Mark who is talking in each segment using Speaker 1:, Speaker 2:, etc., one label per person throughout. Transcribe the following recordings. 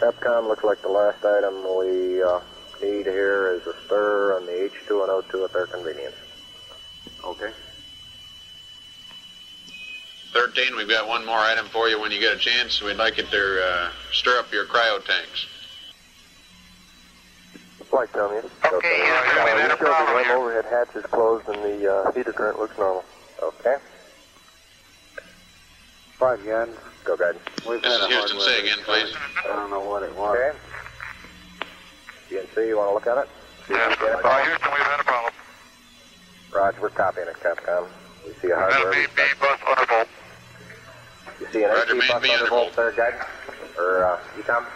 Speaker 1: Capcom, looks like the last item we uh, need here is a stir on the H2 and O2 at their convenience.
Speaker 2: Okay.
Speaker 3: 13, we've got one more item for you when you get a chance. We'd like you to uh, stir up your cryo tanks.
Speaker 1: Flight tell me.
Speaker 4: Okay, yeah,
Speaker 1: Uh,
Speaker 4: we
Speaker 1: you
Speaker 4: had a problem here.
Speaker 1: overhead hatch is closed and the uh, heater current looks normal. Okay. Five guns. Go guidance.
Speaker 2: We've
Speaker 3: This is Houston. Say again, please.
Speaker 2: I don't know what it was.
Speaker 1: Okay. GNC, you want to look at it? See
Speaker 4: Yeah,
Speaker 1: if you can-
Speaker 4: uh, Houston, we've had a problem.
Speaker 1: Roger, we're copying it, Capcom. We see a
Speaker 4: We've had a
Speaker 1: hardware.
Speaker 4: B, B bus undervolt.
Speaker 1: You see an
Speaker 3: Roger,
Speaker 1: AC
Speaker 3: main
Speaker 1: bus
Speaker 3: B
Speaker 1: undervolt
Speaker 3: undervolt.
Speaker 1: there, guidance? Or uh, EECOM?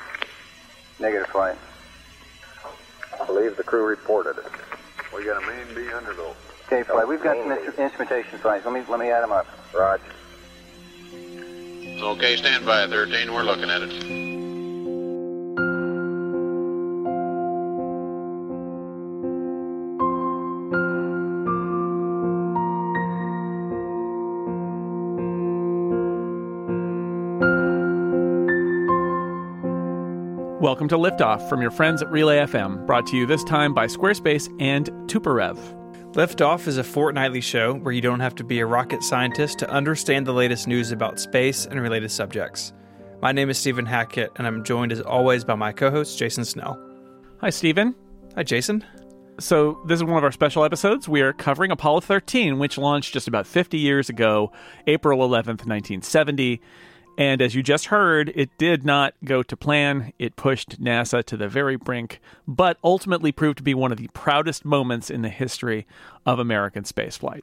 Speaker 2: Negative flight.
Speaker 1: I believe the crew reported it.
Speaker 2: We got a main B undervolt.
Speaker 5: Okay, flight. We've got some instrumentation flights. Let me let me add them up.
Speaker 1: Roger.
Speaker 3: Okay, stand by, 13. We're looking at it.
Speaker 6: Welcome to Liftoff from your friends at Relay FM, brought to you this time by Squarespace and Tuporev.
Speaker 7: Liftoff is a fortnightly show where you don't have to be a rocket scientist to understand the latest news about space and related subjects. My name is Stephen Hackett, and I'm joined as always by my co host, Jason Snell.
Speaker 6: Hi, Stephen.
Speaker 7: Hi, Jason.
Speaker 6: So, this is one of our special episodes. We are covering Apollo 13, which launched just about 50 years ago, April 11th, 1970. And as you just heard, it did not go to plan. It pushed NASA to the very brink, but ultimately proved to be one of the proudest moments in the history of American spaceflight.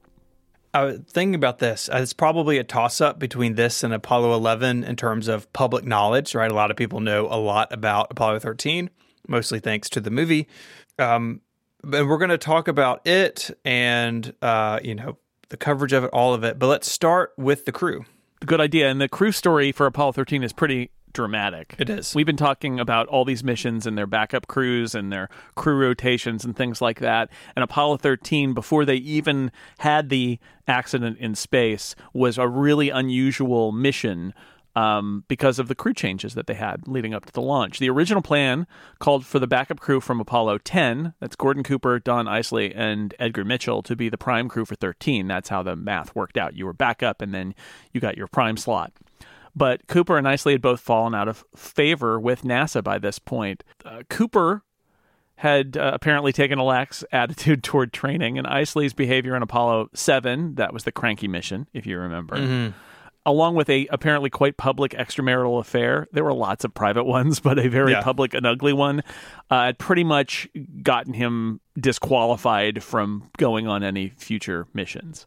Speaker 7: I was thinking about this. Uh, It's probably a toss up between this and Apollo 11 in terms of public knowledge, right? A lot of people know a lot about Apollo 13, mostly thanks to the movie. Um, and we're going to talk about it and, uh, you know, the coverage of it, all of it. But let's start with the crew.
Speaker 6: Good idea. And the crew story for Apollo 13 is pretty dramatic.
Speaker 7: It is.
Speaker 6: We've been talking about all these missions and their backup crews and their crew rotations and things like that. And Apollo 13, before they even had the accident in space, was a really unusual mission um, because of the crew changes that they had leading up to the launch. The original plan called for the backup crew from Apollo 10, that's Gordon Cooper, Don Eisele, and Edgar Mitchell, to be the prime crew for 13. That's how the math worked out. You were backup and then you got your prime slot. But Cooper and Eisele had both fallen out of favor with NASA by this point. Uh, Cooper had uh, apparently taken a lax attitude toward training, and Eisele's behavior in Apollo 7, that was the cranky mission, if you remember, along with a apparently quite public extramarital affair. There were lots of private ones, but a very
Speaker 7: Yeah.
Speaker 6: public and ugly one uh, had pretty much gotten him disqualified from going on any future missions.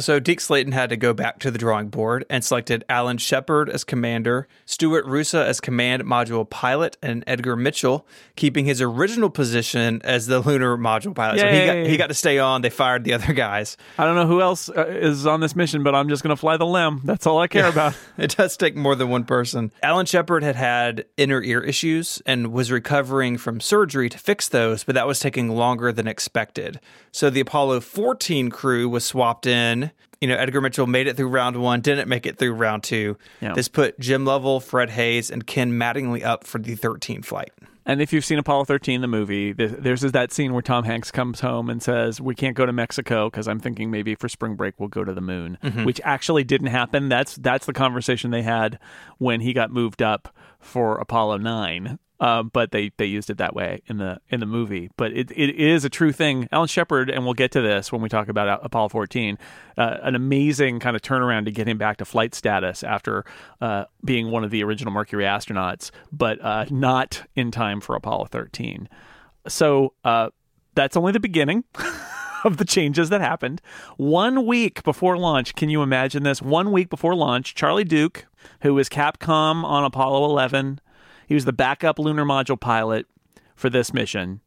Speaker 7: So Deke Slayton had to go back to the drawing board and selected Alan Shepard as commander, Stuart Roosa as command module pilot, and Edgar Mitchell keeping his original position as the lunar module pilot. So he got he got to stay on. They fired the other guys.
Speaker 6: I don't know who else uh, is on this mission, but I'm just going to fly the LEM. That's all I care about.
Speaker 7: It does take more than one person. Alan Shepard had had inner ear issues and was recovering from surgery to fix those, but that was taking longer than expected. So the Apollo 14 crew was swapped in. You know, Edgar Mitchell made it through round one, didn't make it through round two.
Speaker 6: Yeah.
Speaker 7: This put Jim Lovell, Fred Haise, and Ken Mattingly up for the 13 flight.
Speaker 6: And if you've seen Apollo 13, the movie, th- there's that scene where Tom Hanks comes home and says, "We can't go to Mexico because I'm thinking maybe for spring break we'll go to the moon," mm-hmm. which actually didn't happen. That's that's the conversation they had when he got moved up for Apollo 9. Uh, but they, they used it that way in the in the movie. But it, it is a true thing. Alan Shepard, and we'll get to this when we talk about Apollo 14, uh, an amazing kind of turnaround to get him back to flight status after uh, being one of the original Mercury astronauts, but uh, not in time for Apollo 13. So uh, that's only the beginning. Of the changes that happened. One week before launch, can you imagine this? One week before launch, Charlie Duke, who was Capcom on Apollo 11, he was the backup lunar module pilot for this mission,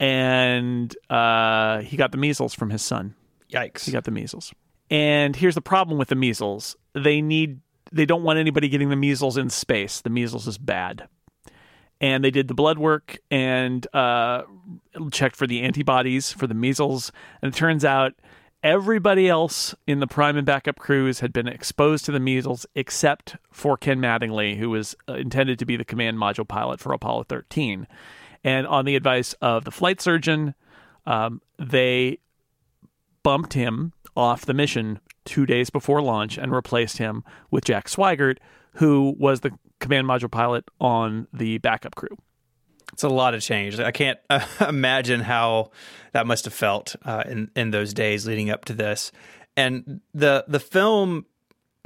Speaker 6: and uh, he got the measles from his son.
Speaker 7: Yikes.
Speaker 6: He got the measles. And here's the problem with the measles: they need they don't want anybody getting the measles in space. The measles is bad. And they did the blood work and uh, checked for the antibodies for the measles, and it turns out everybody else in the prime and backup crews had been exposed to the measles except for Ken Mattingly, who was uh, intended to be the command module pilot for Apollo 13. And on the advice of the flight surgeon, um, they bumped him off the mission two days before launch and replaced him with Jack Swigert, who was the command module pilot on the backup crew.
Speaker 7: It's a lot of change. I can't uh, imagine how that must have felt uh, in in those days leading up to this. And the the film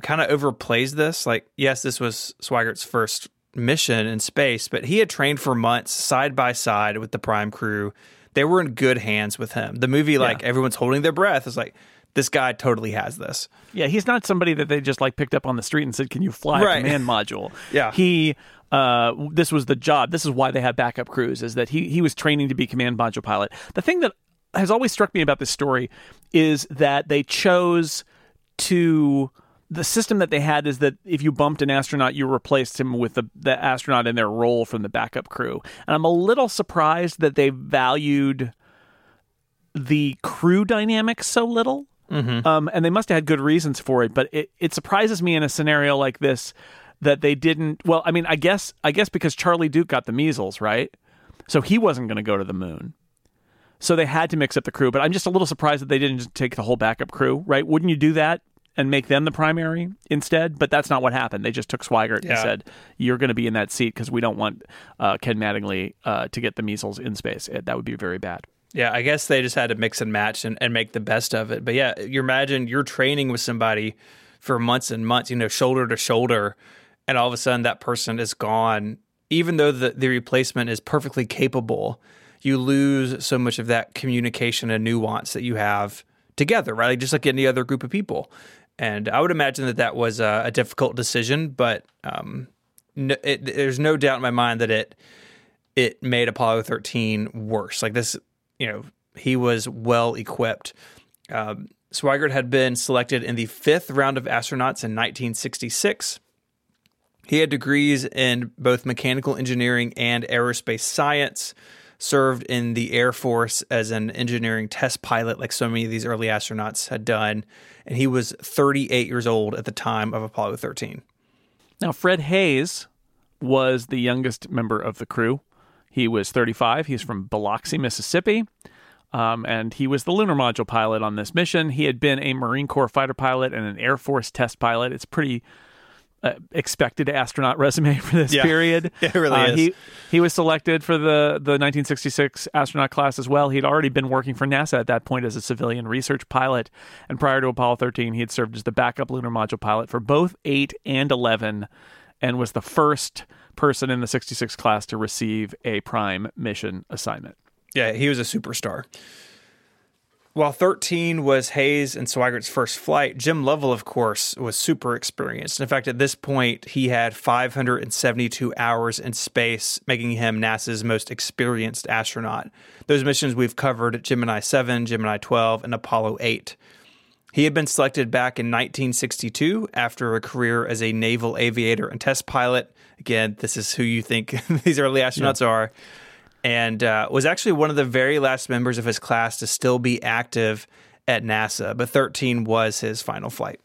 Speaker 7: kind of overplays this. Like, yes, this was Swigert's first mission in space, but he had trained for months side by side with the Prime crew. They were in good hands with him. The movie, like everyone's holding their breath, is like this guy totally has this.
Speaker 6: Yeah, he's not somebody that they just like picked up on the street and said, "Can you fly
Speaker 7: Right.
Speaker 6: a command module?"
Speaker 7: Yeah.
Speaker 6: he. Uh, this was the job. This is why they have backup crews. Is that he he was training to be command module pilot. The thing that has always struck me about this story is that they chose to the system that they had is that if you bumped an astronaut, you replaced him with the, the astronaut in their role from the backup crew. And I'm a little surprised that they valued the crew dynamics so little. Um, and they must have had good reasons for it, but it, it surprises me in a scenario like this that they didn't. Well, I mean, I guess I guess because Charlie Duke got the measles, right? So he wasn't going to go to the moon. So they had to mix up the crew. But I'm just a little surprised that they didn't just take the whole backup crew, right? Wouldn't you do that and make them the primary instead? But that's not what happened. They just took Swigert and said, "You're going to be in that seat because we don't want uh, Ken Mattingly uh, to get the measles in space. It, that would be very bad."
Speaker 7: Yeah, I guess they just had to mix and match and, and make the best of it. But yeah, you imagine you're training with somebody for months and months, you know, shoulder to shoulder, and all of a sudden that person is gone. Even though the, the replacement is perfectly capable, you lose so much of that communication and nuance that you have together, right? Like just like any other group of people. And I would imagine that that was a, a difficult decision, but um, no, it, there's no doubt in my mind that it it made Apollo 13 worse. Like this, you know, he was well equipped. Um, Swigert had been selected in the fifth round of astronauts in 1966. He had degrees in both mechanical engineering and aerospace science. Served in the Air Force as an engineering test pilot, like so many of these early astronauts had done. And he was 38 years old at the time of Apollo 13.
Speaker 6: Now, Fred Haise was the youngest member of the crew. He was 35. He's from Biloxi, Mississippi. Um, and he was the lunar module pilot on this mission. He had been a Marine Corps fighter pilot and an Air Force test pilot. It's pretty uh, expected astronaut resume for this
Speaker 7: Yeah.
Speaker 6: period.
Speaker 7: It really
Speaker 6: Uh,
Speaker 7: is.
Speaker 6: He he was selected for the the 1966 astronaut class as well. He'd already been working for NASA at that point as a civilian research pilot, and prior to Apollo 13, he had served as the backup lunar module pilot for both 8 and 11 and was the first person in the 66 class to receive a prime mission assignment.
Speaker 7: Yeah, he was a superstar. While 13 was Haise and Swigert's first flight, Jim Lovell, of course, was super experienced. In fact, at this point, he had 572 hours in space, making him NASA's most experienced astronaut. Those missions we've covered Gemini 7, Gemini 12, and Apollo 8. He had been selected back in 1962 after a career as a naval aviator and test pilot. Again, this is who you think these early astronauts are. And uh, was actually one of the very last members of his class to still be active at NASA. But 13 was his final flight.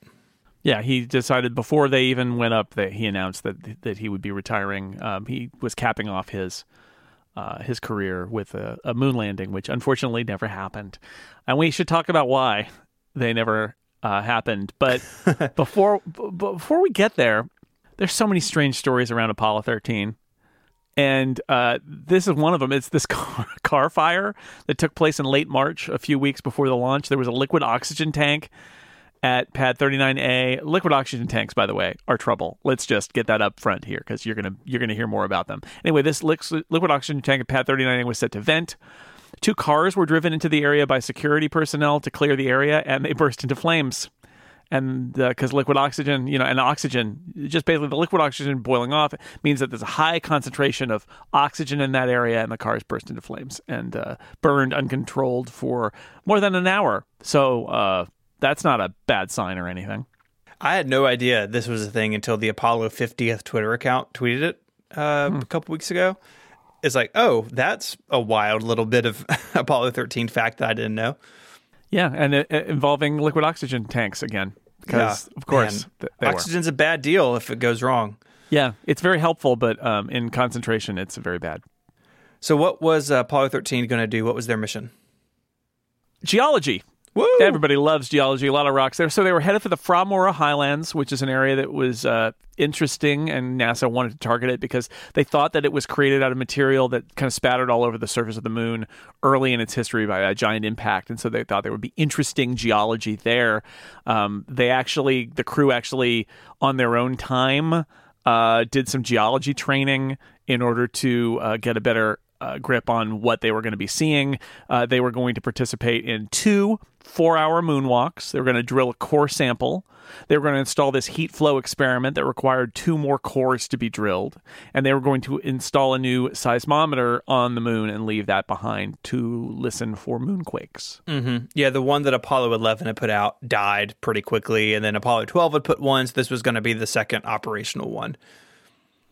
Speaker 6: Yeah, he decided before they even went up that he announced that that he would be retiring. Um, he was capping off his uh, his career with a, a moon landing, which unfortunately never happened. And we should talk about why they never uh, happened. But before b- before we get there, there's so many strange stories around Apollo 13. And uh, this is one of them. It's this car, car fire that took place in late March, a few weeks before the launch. There was a liquid oxygen tank at pad 39A. Liquid oxygen tanks, by the way, are trouble. Let's just get that up front here because you're gonna you're gonna hear more about them. Anyway, this liquid oxygen tank at pad 39A was set to vent. Two cars were driven into the area by security personnel to clear the area, and they burst into flames. And because liquid oxygen, you know, and oxygen, just basically the liquid oxygen boiling off means that there's a high concentration of oxygen in that area, and the cars burst into flames and uh, burned uncontrolled for more than an hour. So uh, that's not a bad sign or anything.
Speaker 7: I had no idea this was a thing until the Apollo 50th Twitter account tweeted it uh, a couple weeks ago. It's like, oh, that's a wild little bit of Apollo 13 fact that I didn't know.
Speaker 6: Yeah, and uh, involving liquid oxygen tanks again. Because
Speaker 7: Yeah,
Speaker 6: of course th- they were.
Speaker 7: Oxygen's a bad deal if it goes wrong.
Speaker 6: Yeah, it's very helpful, but um, in concentration, it's very bad.
Speaker 7: So, what was uh, Apollo 13 going to do? What was their mission?
Speaker 6: Geology.
Speaker 7: Woo!
Speaker 6: Everybody loves geology. A lot of rocks there. So they were headed for the Fra Mauro Highlands, which is an area that was uh, interesting, and NASA wanted to target it because they thought that it was created out of material that kind of spattered all over the surface of the moon early in its history by a giant impact, and so they thought there would be interesting geology there. Um, they actually, the crew actually, on their own time, uh, did some geology training in order to uh, get a better uh, grip on what they were going to be seeing. Uh, they were going to participate in two four hour moonwalks. They were going to drill a core sample. They were going to install this heat flow experiment that required two more cores to be drilled. And they were going to install a new seismometer on the moon and leave that behind to listen for moonquakes.
Speaker 7: Mm-hmm. Yeah, the one that Apollo 11 had put out died pretty quickly, and then Apollo 12 had put one. So this was going to be the second operational one.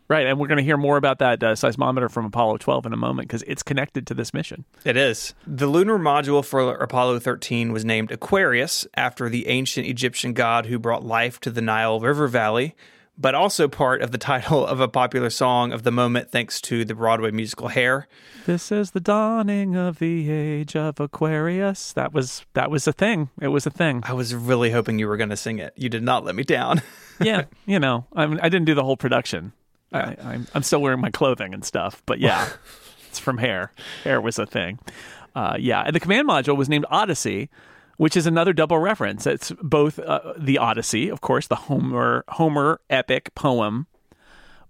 Speaker 6: Right. And we're going to hear more about that uh, seismometer from Apollo 12 in a moment because it's connected to this mission.
Speaker 7: It is. The lunar module for Apollo 13 was named Aquarius after the ancient Egyptian god who brought life to the Nile River Valley, but also part of the title of a popular song of the moment thanks to the Broadway musical Hair.
Speaker 6: This is the dawning of the age of Aquarius. That was that was a thing. It was a thing.
Speaker 7: I was really hoping you were going to sing it. You did not let me down.
Speaker 6: yeah, you know, I mean, I didn't do the whole production. I, I'm I'm still wearing my clothing and stuff, but yeah, it's from Hair. Hair was a thing. Uh, yeah, and the command module was named Odyssey, which is another double reference. It's both uh, the Odyssey, of course, the Homer Homer epic poem,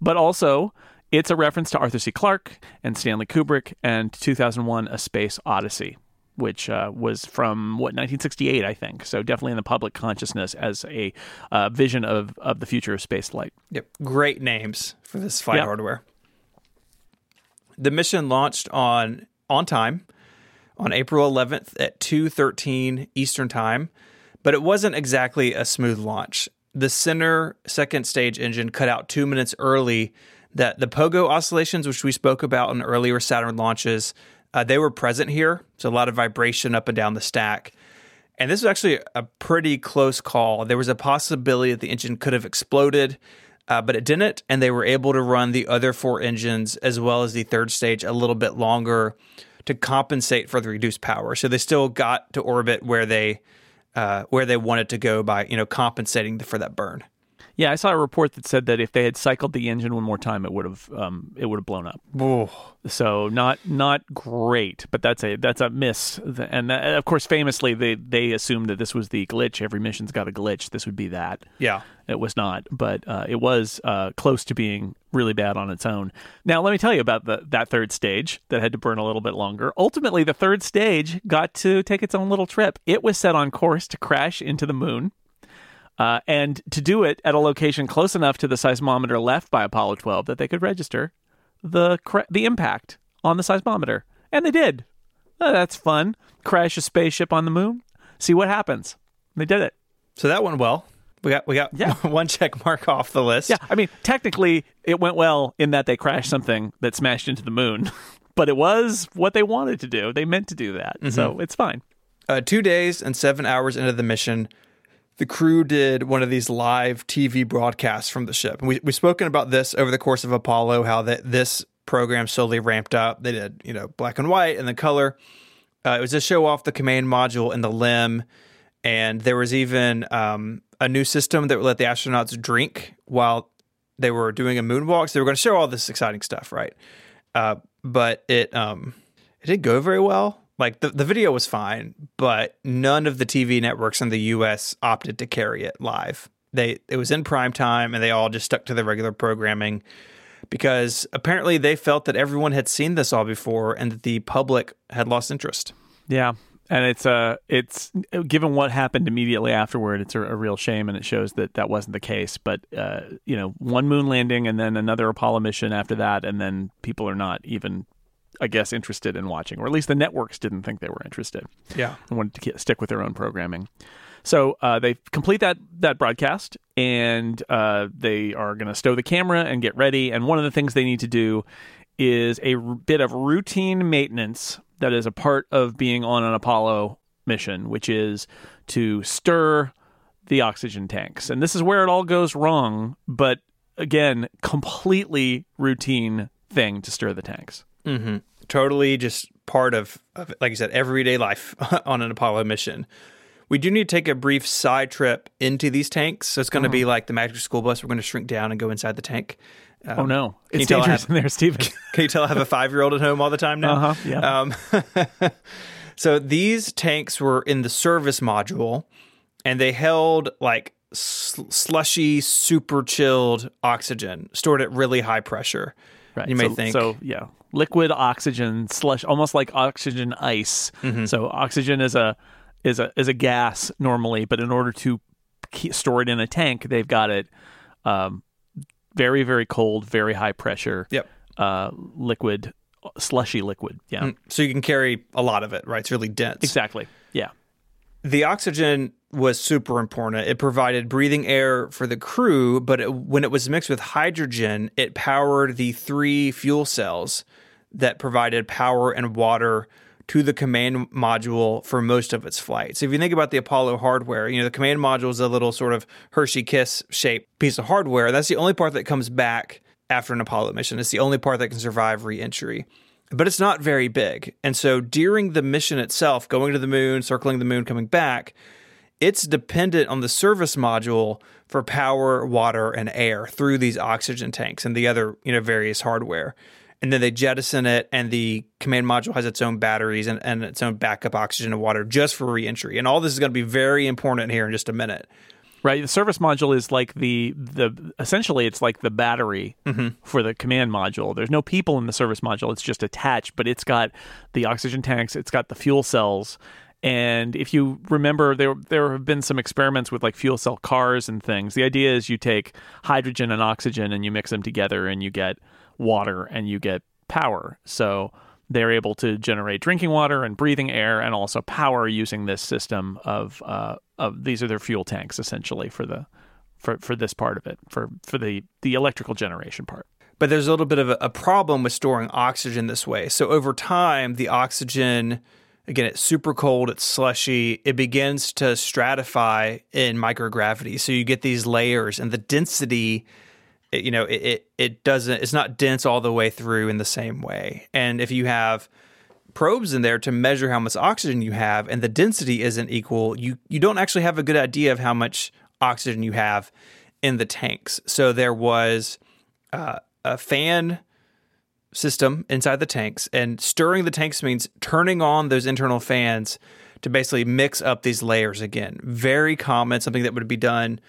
Speaker 6: but also it's a reference to Arthur C. Clarke and Stanley Kubrick and 2001: A Space Odyssey which uh, was from what 1968, I think. So definitely in the public consciousness as a uh, vision of of the future of space flight.
Speaker 7: Yep. Great names for this flight
Speaker 6: Yep.
Speaker 7: hardware. The mission launched on on time on April 11th at 2:13 Eastern Time, but it wasn't exactly a smooth launch. The center second stage engine cut out 2 minutes early that the pogo oscillations which we spoke about in earlier Saturn launches, uh, they were present here. So a lot of vibration up and down the stack. And this was actually a pretty close call. There was a possibility that the engine could have exploded, uh, but it didn't. And they were able to run the other four engines as well as the third stage a little bit longer to compensate for the reduced power. So they still got to orbit where they uh, where they wanted to go by you know compensating for that burn.
Speaker 6: Yeah, I saw a report that said that if they had cycled the engine one more time, it would have um, it would have blown up. So not not great, but that's a that's a miss. And uh, of course, famously, they they assumed that this was the glitch. Every mission's got a glitch. This would be that.
Speaker 7: Yeah.
Speaker 6: It was not, but uh, it was uh, close to being really bad on its own. Now, let me tell you about the, that third stage that had to burn a little bit longer. Ultimately, the third stage got to take its own little trip. It was set on course to crash into the moon. Uh, and to do it at a location close enough to the seismometer left by Apollo 12 that they could register the cra- the impact on the seismometer, and they did. Uh, that's fun. Crash a spaceship on the moon, see what happens. They did it.
Speaker 7: So that went well. We got we got
Speaker 6: Yeah.
Speaker 7: one check mark off the list.
Speaker 6: Yeah, I mean, technically, it went well in that they crashed something that smashed into the moon, but it was what they wanted to do. They meant to do that, so it's fine.
Speaker 7: Uh, two days and seven hours into the mission, the crew did one of these live TV broadcasts from the ship. And we, we've spoken about this over the course of Apollo, how that this program slowly ramped up. They did, you know, black and white and the color. Uh, it was to show off the command module and the LEM. And there was even um, a new system that would let the astronauts drink while they were doing a moonwalk. So they were going to show all this exciting stuff, right? Uh, but it um, it didn't go very well. Like the, the video was fine, but none of the TV networks in the US opted to carry it live. They it was in prime time and they all just stuck to their regular programming because apparently they felt that everyone had seen this all before and that the public had lost interest.
Speaker 6: Yeah, and it's uh, it's given what happened immediately afterward, it's a, a real shame, and it shows that that wasn't the case. But uh, you know, one moon landing and then another Apollo mission after that, and then people are not even, I guess, interested in watching, or at least the networks didn't think they were interested.
Speaker 7: Yeah.
Speaker 6: and wanted to stick with their own programming. So uh, they complete that that broadcast, and uh, they are going to stow the camera and get ready. And one of the things they need to do is a r- bit of routine maintenance that is a part of being on an Apollo mission, which is to stir the oxygen tanks. And this is where it all goes wrong, but again, completely routine thing to stir the tanks.
Speaker 7: Mm-hmm. Totally just part of, of, like I said, everyday life on an Apollo mission. We do need to take a brief side trip into these tanks. So it's going to be like the Magic School Bus. We're going to shrink down and go inside the tank.
Speaker 6: oh no, it's dangerous
Speaker 7: have-
Speaker 6: in there, Stephen.
Speaker 7: Can you tell I have a five year old at home all the time now?
Speaker 6: Uh-huh, yeah.
Speaker 7: Um, so these tanks were in the service module and they held like sl- slushy, super chilled oxygen stored at really high pressure.
Speaker 6: Right.
Speaker 7: You may
Speaker 6: so,
Speaker 7: think.
Speaker 6: so. Yeah, liquid oxygen slush, almost like oxygen ice.
Speaker 7: Mm-hmm.
Speaker 6: So oxygen is a is a is a gas normally, but in order to keep, store it in a tank, they've got it um, very very cold, very high pressure.
Speaker 7: Yep.
Speaker 6: Uh, liquid, slushy liquid. Yeah.
Speaker 7: So you can carry a lot of it, right? It's really dense.
Speaker 6: Exactly. Yeah.
Speaker 7: The oxygen was super important. It provided breathing air for the crew, but it, when it was mixed with hydrogen, it powered the three fuel cells that provided power and water to the command module for most of its flight. So if you think about the Apollo hardware, you know, the command module is a little sort of Hershey Kiss shaped piece of hardware. That's the only part that comes back after an Apollo mission. It's the only part that can survive re-entry but it's not very big. And so during the mission itself, going to the moon, circling the moon, coming back, it's dependent on the service module for power, water, and air through these oxygen tanks and the other, you know, various hardware. And then they jettison it, and the command module has its own batteries and, and its own backup oxygen and water just for reentry. And all this is going to be very important here in just a minute.
Speaker 6: Right. The service module is like the the essentially it's like the battery for the command module. There's no people in the service module. It's just attached, but it's got the oxygen tanks, it's got the fuel cells. And if you remember there there have been some experiments with like fuel cell cars and things. The idea is you take hydrogen and oxygen and you mix them together and you get water and you get power. So they're able to generate drinking water and breathing air and also power using this system of uh, of these are their fuel tanks essentially for the for for this part of it for for the the electrical generation part.
Speaker 7: But there's a little bit of a, problem with storing oxygen this way. So over time, the oxygen, again, it's super cold, it's slushy, it begins to stratify in microgravity. So you get these layers, and the density, it- you know, it, it it doesn't, it's not dense all the way through in the same way. And if you have probes in there to measure how much oxygen you have, and the density isn't equal, you you don't actually have a good idea of how much oxygen you have in the tanks. So there was uh, a fan system inside the tanks, and stirring the tanks means turning on those internal fans to basically mix up these layers again. Very common, something that would be done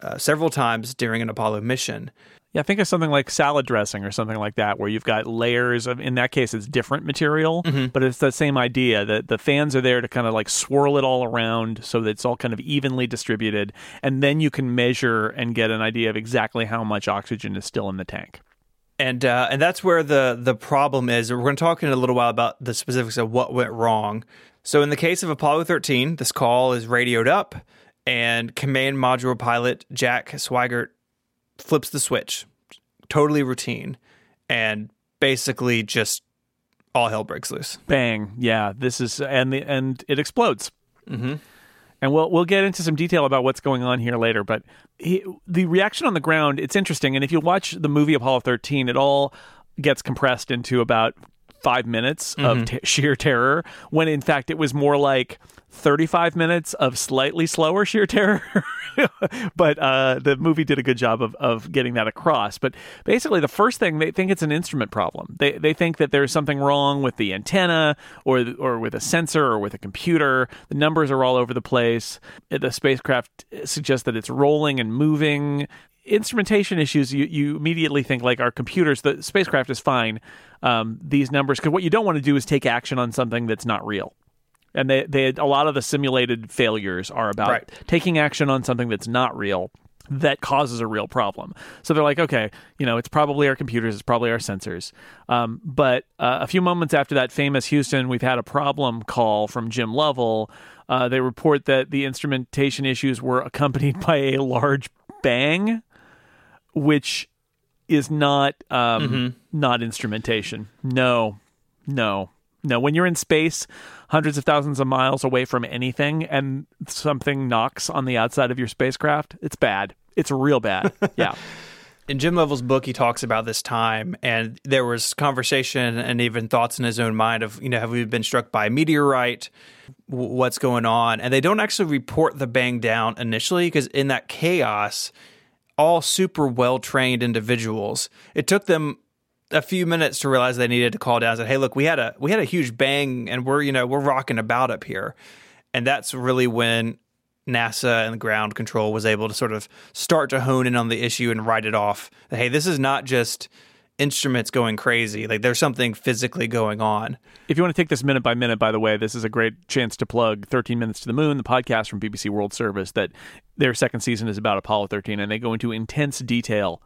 Speaker 7: uh, several times during an Apollo mission.
Speaker 6: Yeah, think of something like salad dressing or something like that, where you've got layers of. In that case, it's different material, but it's the same idea. that the fans are there to kind of like swirl it all around so that it's all kind of evenly distributed, and then you can measure and get an idea of exactly how much oxygen is still in the tank.
Speaker 7: and uh, and that's where the the problem is. We're going to talk in a little while about the specifics of what went wrong. So in the case of Apollo 13, this call is radioed up, and command module pilot Jack Swigert flips the switch, totally routine, and basically just all hell breaks loose.
Speaker 6: Bang! Yeah, this is and the and it explodes. Mm-hmm. And we'll we'll get into some detail about what's going on here later. But he, the reaction on the ground, it's interesting. And if you watch the movie Apollo 13, it all gets compressed into about five minutes of t- sheer terror. When in fact it was more like 35 minutes of slightly slower sheer terror. but uh, the movie did a good job of, of getting that across. But basically, the first thing they think it's an instrument problem. They they think that there's something wrong with the antenna or or with a sensor or with a computer. The numbers are all over the place. The spacecraft suggests that it's rolling and moving. Instrumentation issues, you, you immediately think like our computers, the spacecraft is fine. Um, these numbers, because what you don't want to do is take action on something that's not real and they they a lot of the simulated failures are about
Speaker 7: Right.
Speaker 6: taking action on something that's not real that causes a real problem. So they're like, okay, you know, it's probably our computers, it's probably our sensors. Um, but uh, a few moments after that famous Houston, we've had a problem call from Jim Lovell. Uh, they report that the instrumentation issues were accompanied by a large bang, which is not um, not instrumentation. No, no. No, when you're in space, hundreds of thousands of miles away from anything, and something knocks on the outside of your spacecraft, it's bad. It's real bad. Yeah.
Speaker 7: in Jim Lovell's book, he talks about this time, and there was conversation and even thoughts in his own mind of, you know, have we been struck by a meteorite? W- What's going on? And they don't actually report the bang down initially because in that chaos, all super well trained individuals, it took them a few minutes to realize they needed to call down and say, "Hey, look, we had a we had a huge bang, and we're you know we're rocking about up here," and that's really when NASA and the ground control was able to sort of start to hone in on the issue and write it off. Hey, this is not just instruments going crazy. Like there's something physically going on.
Speaker 6: If you want to take this minute by minute, by the way, this is a great chance to plug 13 Minutes to the Moon, the podcast from BBC World Service, that their second season is about Apollo 13, and they go into intense detail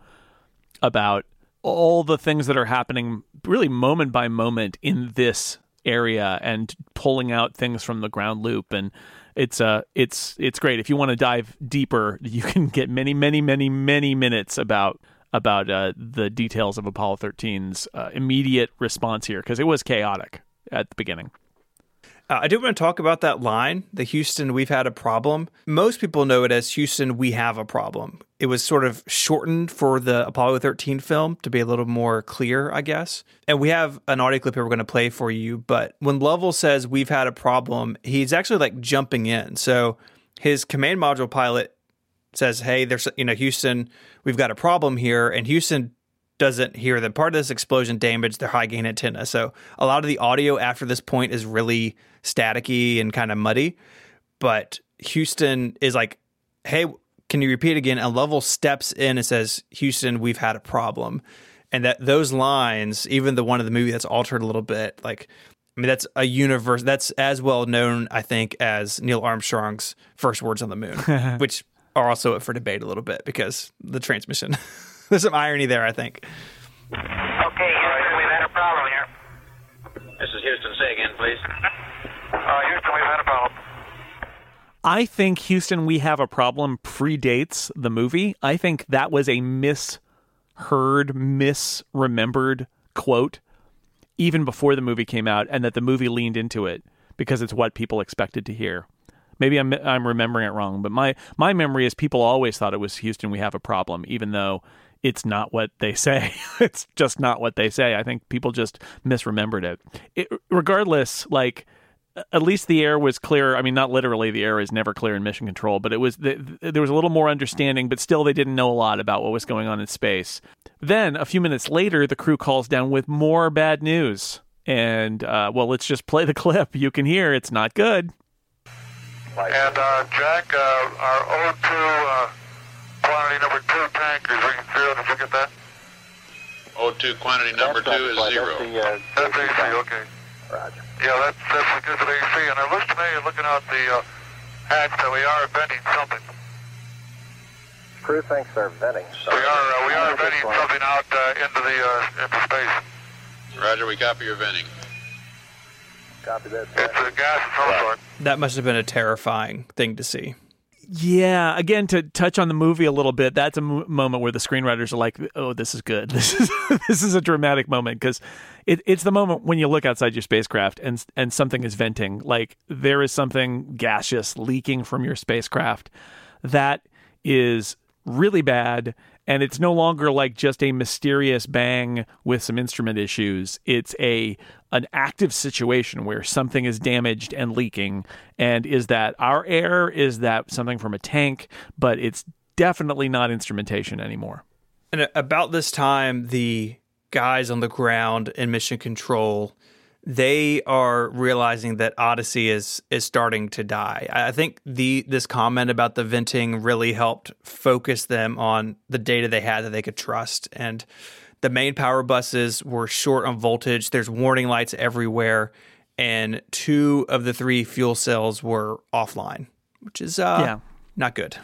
Speaker 6: about all the things that are happening really moment by moment in this area and pulling out things from the ground loop and it's uh it's it's great if you want to dive deeper you can get many many many many minutes about about uh, the details of Apollo 13's uh, immediate response here because it was chaotic at the beginning.
Speaker 7: Uh, I do want to talk about that line, the Houston, we've had a problem. Most people know it as Houston, we have a problem. It was sort of shortened for the Apollo 13 film to be a little more clear, I guess. And we have an audio clip here we're going to play for you. But when Lovell says we've had a problem, he's actually like jumping in. So his command module pilot says, "Hey, there's you know Houston, we've got a problem here," and Houston doesn't hear that part of this explosion damaged their high gain antenna. So a lot of the audio after this point is really staticky and kind of muddy. But Houston is like, "Hey, can you repeat again?" And Lovell steps in and says, "Houston, we've had a problem." And that those lines, even the one in the movie that's altered a little bit, like I mean, that's a universe that's as well known, I think, as Neil Armstrong's first words on the moon, which are also up for debate a little bit because the transmission. There's some irony there, I think.
Speaker 4: Okay, Houston, we've had a problem here.
Speaker 3: This is Houston. Say again, please.
Speaker 4: Houston, we've had a problem.
Speaker 6: I think Houston, we have a problem predates the movie. I think that was a misheard, misremembered quote even before the movie came out, and that the movie leaned into it because it's what people expected to hear. Maybe I'm I'm remembering it wrong, but my my memory is people always thought it was Houston. We have a problem, even though it's not what they say. it's just not what they say. I think people just misremembered it. it. Regardless, like at least the air was clear. I mean, not literally, the air is never clear in mission control, but it was there was a little more understanding. But still, they didn't know a lot about what was going on in space. Then a few minutes later, the crew calls down with more bad news. And uh, well, let's just play the clip. You can hear it's not good.
Speaker 4: And uh, Jack, uh, our O2 uh, quantity number two tankers reading zero. Did you get that?
Speaker 3: O2 quantity number
Speaker 1: That's
Speaker 3: two is
Speaker 1: right,
Speaker 3: zero.
Speaker 1: That's the, uh,
Speaker 4: That's AC. Okay.
Speaker 1: Roger.
Speaker 4: Yeah, that's that's because of AC. And it looks to me, looking out the uh, hatch, that we are venting something.
Speaker 1: Crew thinks they're venting.
Speaker 4: We are uh, we are venting something out uh, into the uh, into space.
Speaker 3: Roger, we copy your venting.
Speaker 1: Copy that,
Speaker 4: It's a gas of some sort.
Speaker 7: That must have been a terrifying thing to see.
Speaker 6: Yeah, again to touch on the movie a little bit, that's a moment where the screenwriters are like, "Oh, this is good. This is this is a dramatic moment because it, it's the moment when you look outside your spacecraft and and something is venting. Like there is something gaseous leaking from your spacecraft that is really bad and it's no longer like just a mysterious bang with some instrument issues. It's a an active situation where something is damaged and leaking. And is that our air? Is that something from a tank? But it's definitely not instrumentation anymore.
Speaker 7: And about this time, the guys on the ground in mission control, they are realizing that Odyssey is is starting to die. I think the this comment about the venting really helped focus them on the data they had that they could trust. And the main power buses were short on voltage. There's warning lights everywhere, and two of the three fuel cells were offline, which is uh,
Speaker 6: Yeah.
Speaker 7: not good.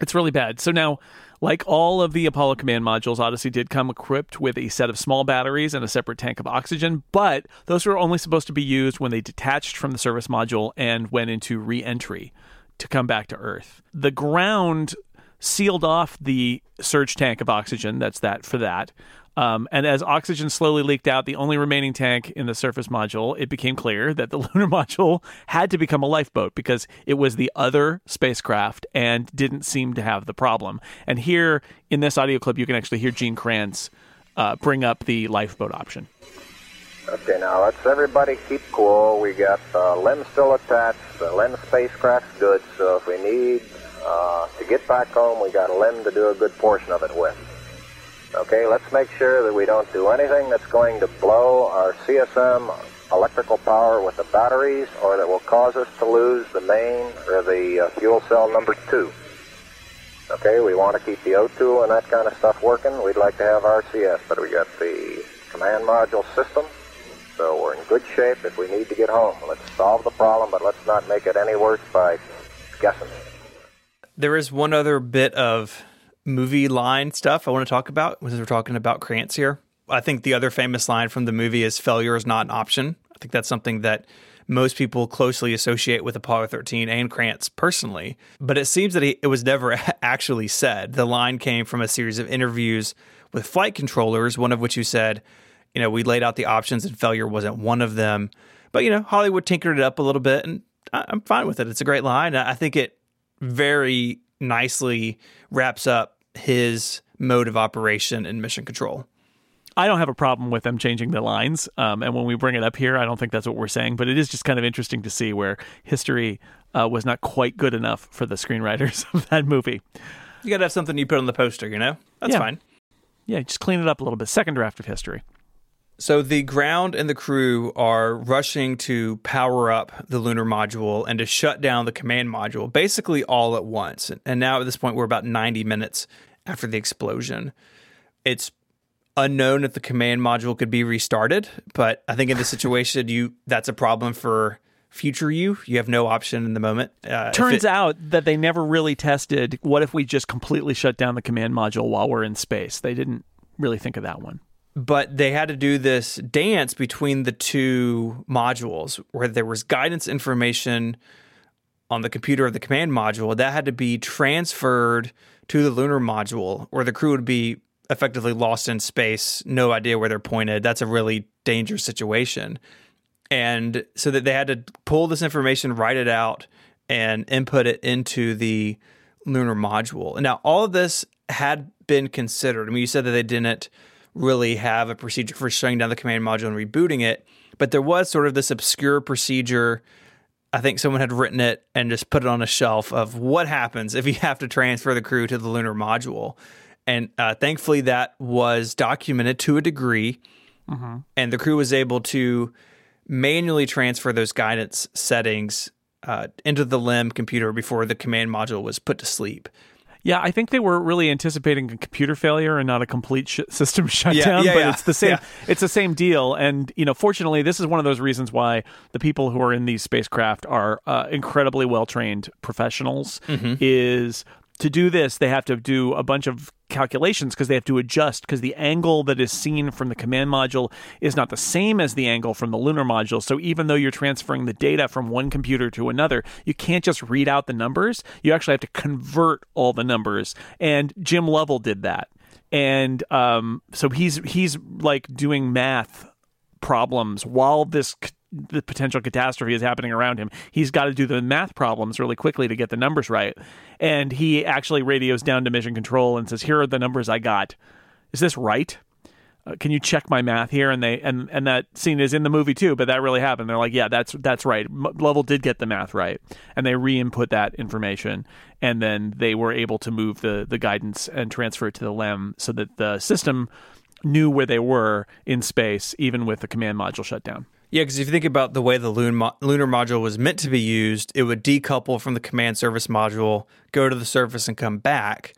Speaker 6: It's really bad. So now, like all of the Apollo command modules, Odyssey did come equipped with a set of small batteries and a separate tank of oxygen, but those were only supposed to be used when they detached from the service module and went into re entry to come back to Earth. The ground sealed off the surge tank of oxygen, that's that for that. Um, and as oxygen slowly leaked out, the only remaining tank in the service module, it became clear that the lunar module had to become a lifeboat because it was the other spacecraft and didn't seem to have the problem. And here in this audio clip, you can actually hear Gene Kranz uh, bring up the lifeboat option.
Speaker 1: Okay, now let's everybody keep cool. We got uh, LEM still attached. The LEM spacecraft's good, so if we need uh, to get back home, we got a LEM to do a good portion of it with. Okay, let's make sure that we don't do anything that's going to blow our CSM electrical power with the batteries or that will cause us to lose the main or the uh, fuel cell number two. Okay, we want to keep the O2 and that kind of stuff working. We'd like to have RCS, but we got the command module system, so we're in good shape if we need to get home. Let's solve the problem, but let's not make it any worse by guessing.
Speaker 7: There is one other bit of movie line stuff I want to talk about since we're talking about Kranz here. I think the other famous line from the movie is failure is not an option. I think that's something that most people closely associate with Apollo 13 and Kranz personally. But it seems that he, it was never actually said. The line came from a series of interviews with flight controllers, one of which you said, you know, we laid out the options and failure wasn't one of them. But, you know, Hollywood tinkered it up a little bit and I'm fine with it. It's a great line. I think it very nicely wraps up his mode of operation in mission control.
Speaker 6: I don't have a problem with them changing the lines. Um, and when we bring it up here, I don't think that's what we're saying. But it is just kind of interesting to see where history uh, was not quite good enough for the screenwriters of that movie.
Speaker 7: You got to have something you put on the poster, you know? That's
Speaker 6: Yeah.
Speaker 7: fine.
Speaker 6: Yeah, just clean it up a little bit. Second draft of history.
Speaker 7: So the ground and the crew are rushing to power up the lunar module and to shut down the command module, basically all at once. And now at this point, we're about 90 minutes after the explosion. It's unknown if the command module could be restarted, but I think in this situation, you that's a problem for future you. You have no option in the moment. Uh,
Speaker 6: Turns
Speaker 7: it-
Speaker 6: out that they never really tested what if we just completely shut down the command module while we're in space. They didn't really think of that one.
Speaker 7: but they had to do this dance between the two modules where there was guidance information on the computer of the command module that had to be transferred to the lunar module or the crew would be effectively lost in space no idea where they're pointed. That's a really dangerous situation. And so that they had to pull this information write it out and input it into the lunar module. And now all of this had been considered. I mean you said that they didn't really have a procedure for shutting down the command module and rebooting it but there was sort of this obscure procedure I think someone had written it and just put it on a shelf of what happens if you have to transfer the crew to the lunar module. And uh, thankfully, that was documented to a degree. And the crew was able to manually transfer those guidance settings uh, into the LEM computer before the command module was put to sleep.
Speaker 6: Yeah, I think they were really anticipating a computer failure and not a complete sh- system shutdown.
Speaker 7: yeah,
Speaker 6: but
Speaker 7: yeah.
Speaker 6: it's the same.
Speaker 7: Yeah.
Speaker 6: It's the same deal. And you know, fortunately, this is one of those reasons why the people who are in these spacecraft are uh, incredibly well trained professionals.
Speaker 7: Mm-hmm.
Speaker 6: Is to do this, they have to do a bunch of calculations because they have to adjust because the angle that is seen from the command module is not the same as the angle from the lunar module. So even though you're transferring the data from one computer to another, you can't just read out the numbers. You actually have to convert all the numbers. And Jim Lovell did that. And um, so he's he's like doing math problems while this the potential catastrophe is happening around him. He's got to do the math problems really quickly to get the numbers right. And he actually radios down to mission control and says, "Here are the numbers I got. Is this right? Uh, can you check my math here?" And they and and that scene is in the movie too, but that really happened. They're like, "Yeah, that's that's right. M- did get the math right." And they re-input that information and then they were able to move the the guidance and transfer it to the LEM so that the system knew where they were in space even with the command module shut down.
Speaker 7: Yeah, because if you think about the way the mo- lunar module was meant to be used, it would decouple from the command service module, go to the surface, and come back.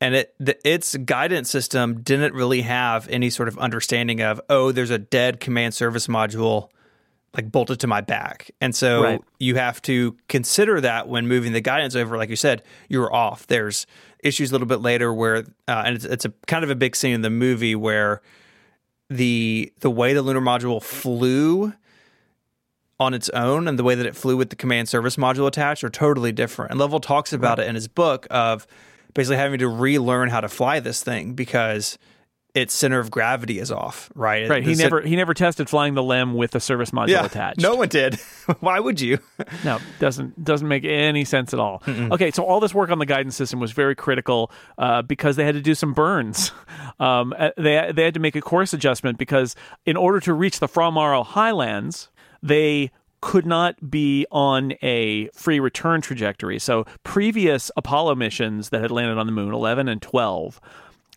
Speaker 7: And it the, its guidance system didn't really have any sort of understanding of, oh, there's a dead command service module like bolted to my back. And so
Speaker 6: Right.
Speaker 7: you have to consider that when moving the guidance over. Like you said, you're off. There's issues a little bit later where, uh, and it's, it's a kind of a big scene in the movie where the the way the lunar module flew on its own and the way that it flew with the command service module attached are totally different. And Lovell talks about it in his book of basically having to relearn how to fly this thing because its center of gravity is off, right?
Speaker 6: Right. He
Speaker 7: The cen-
Speaker 6: never he never tested flying the LEM with the service module
Speaker 7: yeah,
Speaker 6: attached.
Speaker 7: No one did. Why would you?
Speaker 6: No, doesn't doesn't make any sense at all. Okay, so all this work on the guidance system was very critical uh, because they had to do some burns. Um, uh, they they had to make a course adjustment because in order to reach the Fra Mauro Highlands, they could not be on a free return trajectory. So previous Apollo missions that had landed on the moon, eleven and twelve,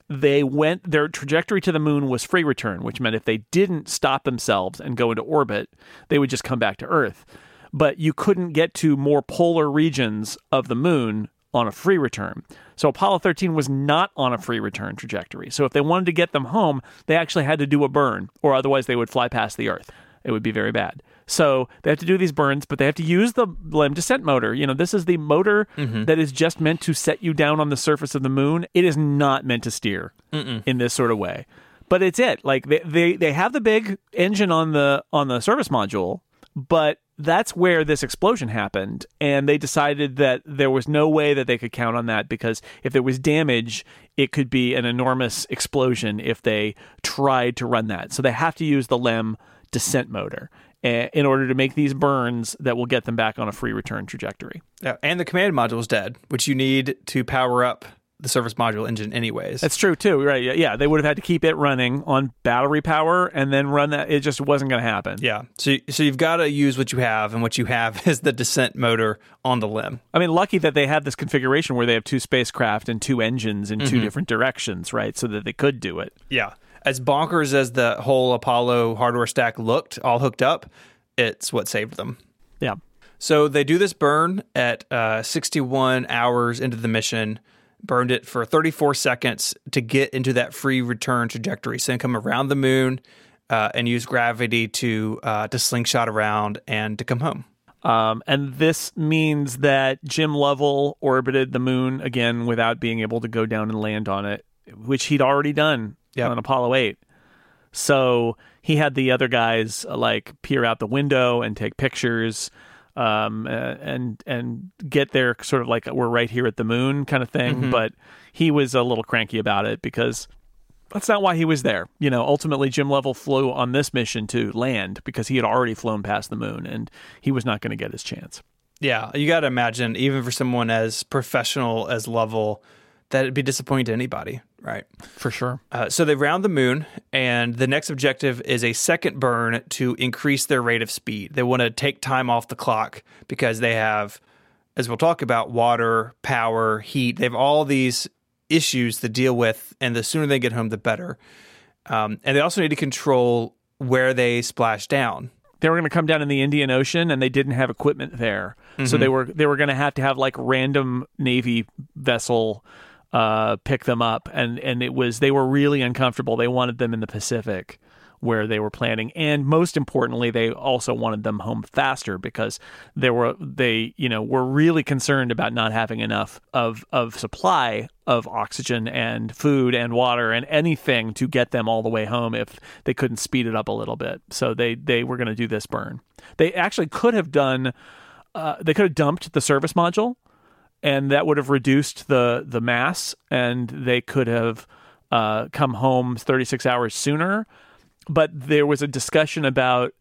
Speaker 6: they went their trajectory to the moon was free return, which meant if they didn't stop themselves and go into orbit, they would just come back to Earth. But you couldn't get to more polar regions of the moon on a free return. So Apollo 13 was not on a free return trajectory. So if they wanted to get them home, they actually had to do a burn, or otherwise they would fly past the Earth. It would be very bad. So they have to do these burns, but they have to use the LEM descent motor. You know, this is the motor mm-hmm. that is just meant to set you down on the surface of the moon. It is not meant to steer in this sort of way. But it's it. Like they, they they have the big engine on the on the service module, but that's where this explosion happened and they decided that there was no way that they could count on that because if there was damage it could be an enormous explosion if they tried to run that so they have to use the LEM descent motor Eh, in order to make these burns that will get them back on a free return trajectory
Speaker 7: Yeah, and the command module is dead, which you need to power up the service module engine anyways.
Speaker 6: that's true too right yeah, yeah they would have had to keep it running on battery power and then run that it just wasn't going to happen
Speaker 7: yeah. So so you've got to use what you have and what you have is the descent motor on the LEM.
Speaker 6: I mean, lucky that they had this configuration where they have two spacecraft and two engines in two mm-hmm. different directions, right? So that they could do it.
Speaker 7: Yeah. As bonkers as the whole Apollo hardware stack looked, all hooked up, it's what saved them.
Speaker 6: Yeah.
Speaker 7: So they do this burn at uh, 61 hours into the mission, burned it for 34 seconds to get into that free return trajectory. So then come around the moon uh, and use gravity to uh, to slingshot around and to come home.
Speaker 6: Um, and this means that Jim Lovell orbited the moon again without being able to go down and land on it, which he'd already done
Speaker 7: Yep.
Speaker 6: on Apollo 8. So he had the other guys uh, like peer out the window and take pictures um, and and get there sort of like we're right here at the moon kind of thing. But he was a little cranky about it because that's not why he was there. You know, ultimately, Jim Lovell flew on this mission to land because he had already flown past the moon and he was not going to get his chance.
Speaker 7: Yeah, you got to imagine, even for someone as professional as Lovell, that it'd be disappointing to anybody, right?
Speaker 6: For sure.
Speaker 7: Uh, so they round the moon, and the next objective is a second burn to increase their rate of speed. They want to take time off the clock because they have, as we'll talk about, water, power, heat. They have all these issues to deal with, and the sooner they get home, the better. Um, and they also need to control where they splash down.
Speaker 6: They were going to come down in the Indian Ocean and they didn't have equipment there. So they were they were going to have to have like random navy vessel uh pick them up. And and it was they were really uncomfortable. They wanted them in the Pacific where they were planning. And most importantly they also wanted them home faster because there were they you know were really concerned about not having enough of of supply of oxygen and food and water and anything to get them all the way home if they couldn't speed it up a little bit. So they they were going to do this burn. They actually could have done uh, they could have dumped the service module and that would have reduced the the mass and they could have uh, come home 36 hours sooner. But there was a discussion about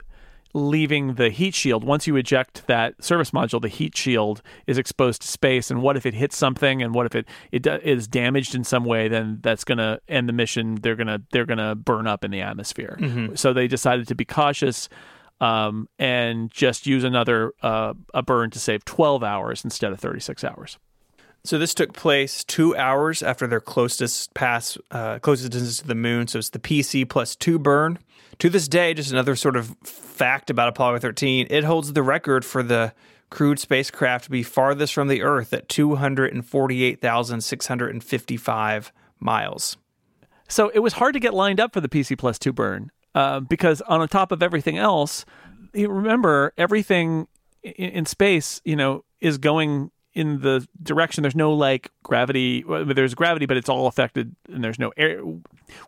Speaker 6: leaving the heat shield. Once you eject that service module the heat shield is exposed to space and what if it hits something and what if it it is damaged in some way then that's going to end the mission. They're going to they're going to burn up in the atmosphere. So they decided to be cautious um, and just use another uh, a burn to save 12 hours instead of 36 hours
Speaker 7: So this took place two hours after their closest pass, uh, closest distance to the moon. So it's the PC plus two burn. To this day, just another sort of fact about Apollo 13, it holds the record for the crewed spacecraft to be farthest from the Earth at 248,655 miles.
Speaker 6: So it was hard to get lined up for the PC Plus 2 burn uh, because on top of everything else, remember everything in, in space, you know, is going in the direction. There's no like gravity. well, There's gravity, but it's all affected, and there's no air,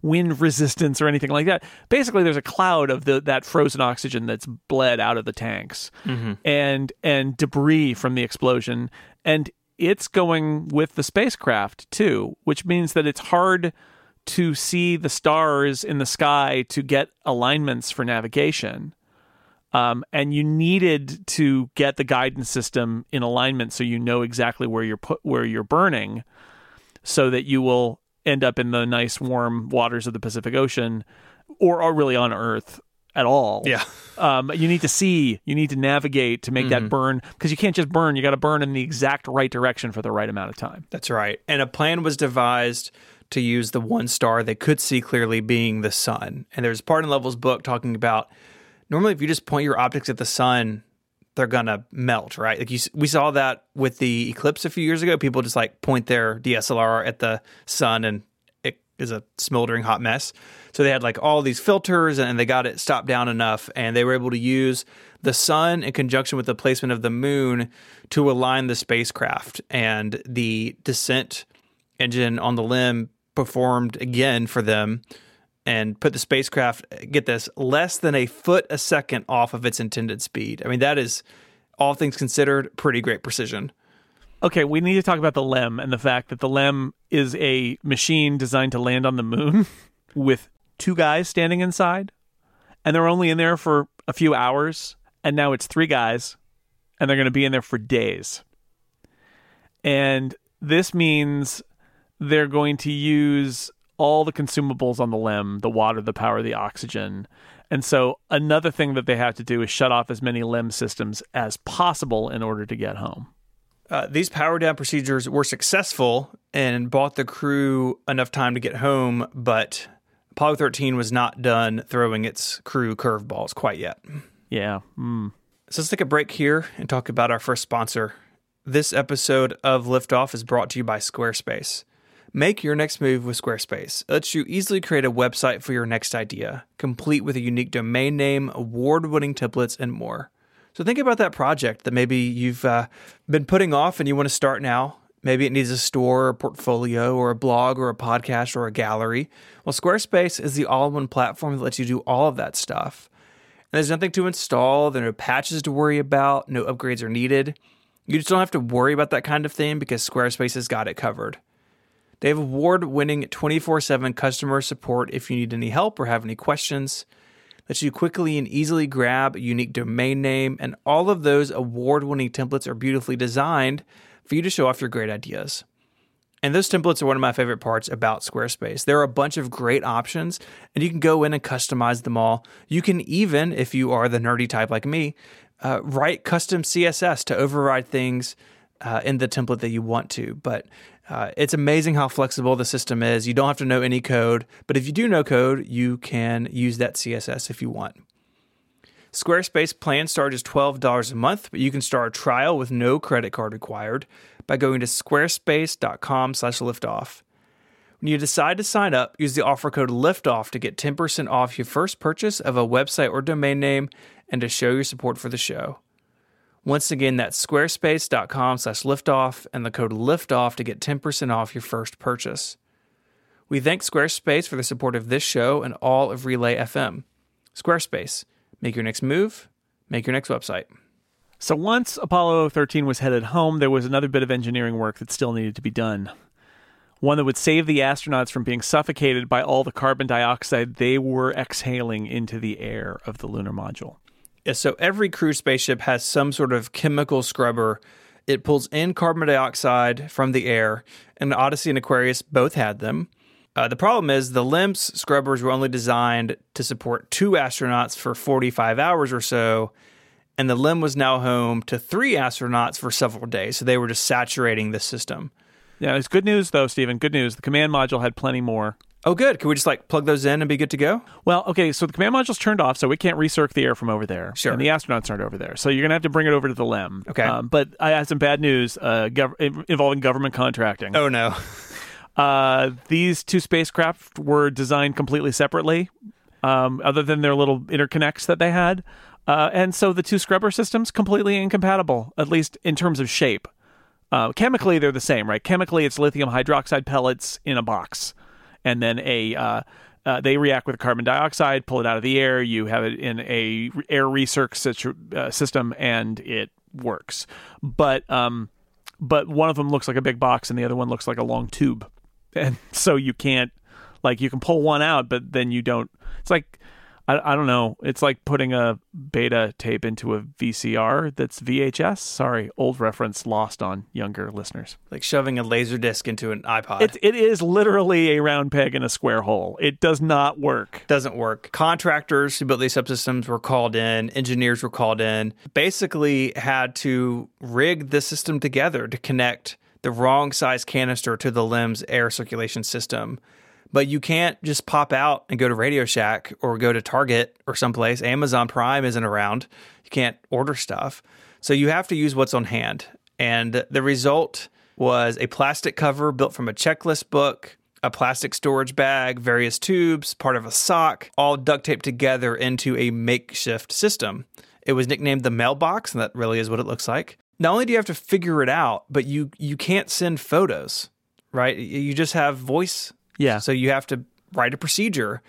Speaker 6: wind resistance or anything like that. Basically, there's a cloud of the that frozen oxygen that's bled out of the tanks, and and debris from the explosion, and it's going with the spacecraft too, which means that it's hard to see the stars in the sky to get alignments for navigation. Um, and you needed to get the guidance system in alignment so you know exactly where you're put where you're burning, so that you will end up in the nice warm waters of the Pacific Ocean, or are really on Earth at all.
Speaker 7: Yeah.
Speaker 6: Um, you need to see, you need to navigate to make that burn because you can't just burn. You got to burn in the exact right direction for the right amount of time.
Speaker 7: That's right. And a plan was devised to use the one star they could see clearly being the sun. And there's part in Lovell's book talking about normally if you just point your optics at the sun, they're gonna melt, right? Like you, we saw that with the eclipse a few years ago. People just like point their DSLR at the sun, and it is a smoldering hot mess. So they had like all these filters, and they got it stopped down enough, and they were able to use the sun in conjunction with the placement of the moon to align the spacecraft and the descent engine on the LEM performed again for them and put the spacecraft get this less than a foot a second off of its intended speed. I mean that is all things considered pretty great precision.
Speaker 6: Okay, we need to talk about the LEM and the fact that the LEM is a machine designed to land on the moon with two guys standing inside, and they're only in there for a few hours, and now it's three guys, and they're going to be in there for days. And this means they're going to use all the consumables on the LEM the water, the power, the oxygen. And so, another thing that they have to do is shut off as many LEM systems as possible in order to get home.
Speaker 7: Uh, these power down procedures were successful and bought the crew enough time to get home, but Apollo 13 was not done throwing its crew curveballs quite yet.
Speaker 6: Yeah. Mm.
Speaker 7: So let's take a break here and talk about our first sponsor. This episode of Liftoff is brought to you by Squarespace. Make your next move with Squarespace. It lets you easily create a website for your next idea, complete with a unique domain name, award winning templates, and more. So think about that project that maybe you've uh, been putting off and you want to start now. Maybe it needs a store, or a portfolio, or a blog, or a podcast, or a gallery. Well, Squarespace is the all in one platform that lets you do all of that stuff. And there's nothing to install, there are no patches to worry about, no upgrades are needed. You just don't have to worry about that kind of thing because Squarespace has got it covered. They have award winning 24 7 customer support if you need any help or have any questions. Lets you quickly and easily grab a unique domain name, and all of those award winning templates are beautifully designed for you to show off your great ideas. And those templates are one of my favorite parts about Squarespace. There are a bunch of great options, and you can go in and customize them all. You can even, if you are the nerdy type like me, uh, write custom CSS to override things uh, in the template that you want to. But uh, it's amazing how flexible the system is. You don't have to know any code, but if you do know code, you can use that CSS if you want. Squarespace plans start is $12 a month, but you can start a trial with no credit card required by going to squarespace.com slash liftoff. When you decide to sign up, use the offer code LIFTOFF to get 10% off your first purchase of a website or domain name and to show your support for the show. Once again, that's squarespace.com slash liftoff and the code LIFTOFF to get 10% off your first purchase. We thank Squarespace for the support of this show and all of Relay FM. Squarespace, make your next move, make your next website.
Speaker 6: So once Apollo 13 was headed home, there was another bit of engineering work that still needed to be done. One that would save the astronauts from being suffocated by all the carbon dioxide they were exhaling into the air of the lunar module.
Speaker 7: So every crew spaceship has some sort of chemical scrubber. It pulls in carbon dioxide from the air, and Odyssey and Aquarius both had them. Uh, the problem is the LEM's scrubbers were only designed to support two astronauts for 45 hours or so, and the LEM was now home to three astronauts for several days. So they were just saturating the system.
Speaker 6: Yeah, it's good news though, Stephen. Good news. The command module had plenty more.
Speaker 7: Oh, good. Can we just like plug those in and be good to go?
Speaker 6: Well, okay, so the command module's turned off, so we can't recirc the air from over there.
Speaker 7: Sure.
Speaker 6: And the astronauts aren't over there. So you're going to have to bring it over to the LEM.
Speaker 7: Okay.
Speaker 6: Um, but I have some bad news uh, gov- involving government contracting.
Speaker 7: Oh, no.
Speaker 6: Uh, these two spacecraft were designed completely separately, um, other than their little interconnects that they had. Uh, and so the two scrubber systems completely incompatible, at least in terms of shape. Uh, chemically, they're the same, right? Chemically, it's lithium hydroxide pellets in a box, and then a uh, uh, they react with carbon dioxide, pull it out of the air. You have it in a air recirc situ- uh, system, and it works. But um, but one of them looks like a big box, and the other one looks like a long tube, and so you can't Like you can pull one out, but then you don't. It's like I, I don't know. It's like putting a beta tape into a VCR that's VHS. Sorry, old reference lost on younger listeners.
Speaker 7: Like shoving a laser disc into an iPod.
Speaker 6: It, it is literally a round peg in a square hole. It does not work.
Speaker 7: doesn't work. Contractors who built these subsystems were called in, engineers were called in, basically had to rig the system together to connect the wrong size canister to the LEM's air circulation system. But you can't just pop out and go to Radio Shack or go to Target or someplace. Amazon Prime isn't around. You can't order stuff. So you have to use what's on hand. And the result was a plastic cover built from a checklist book, a plastic storage bag, various tubes, part of a sock, all duct taped together into a makeshift system. It was nicknamed the mailbox, and that really is what it looks like. Not only do you have to figure it out, but you you can't send photos, right? You just have voice
Speaker 6: Yeah.
Speaker 7: so you have to write a procedure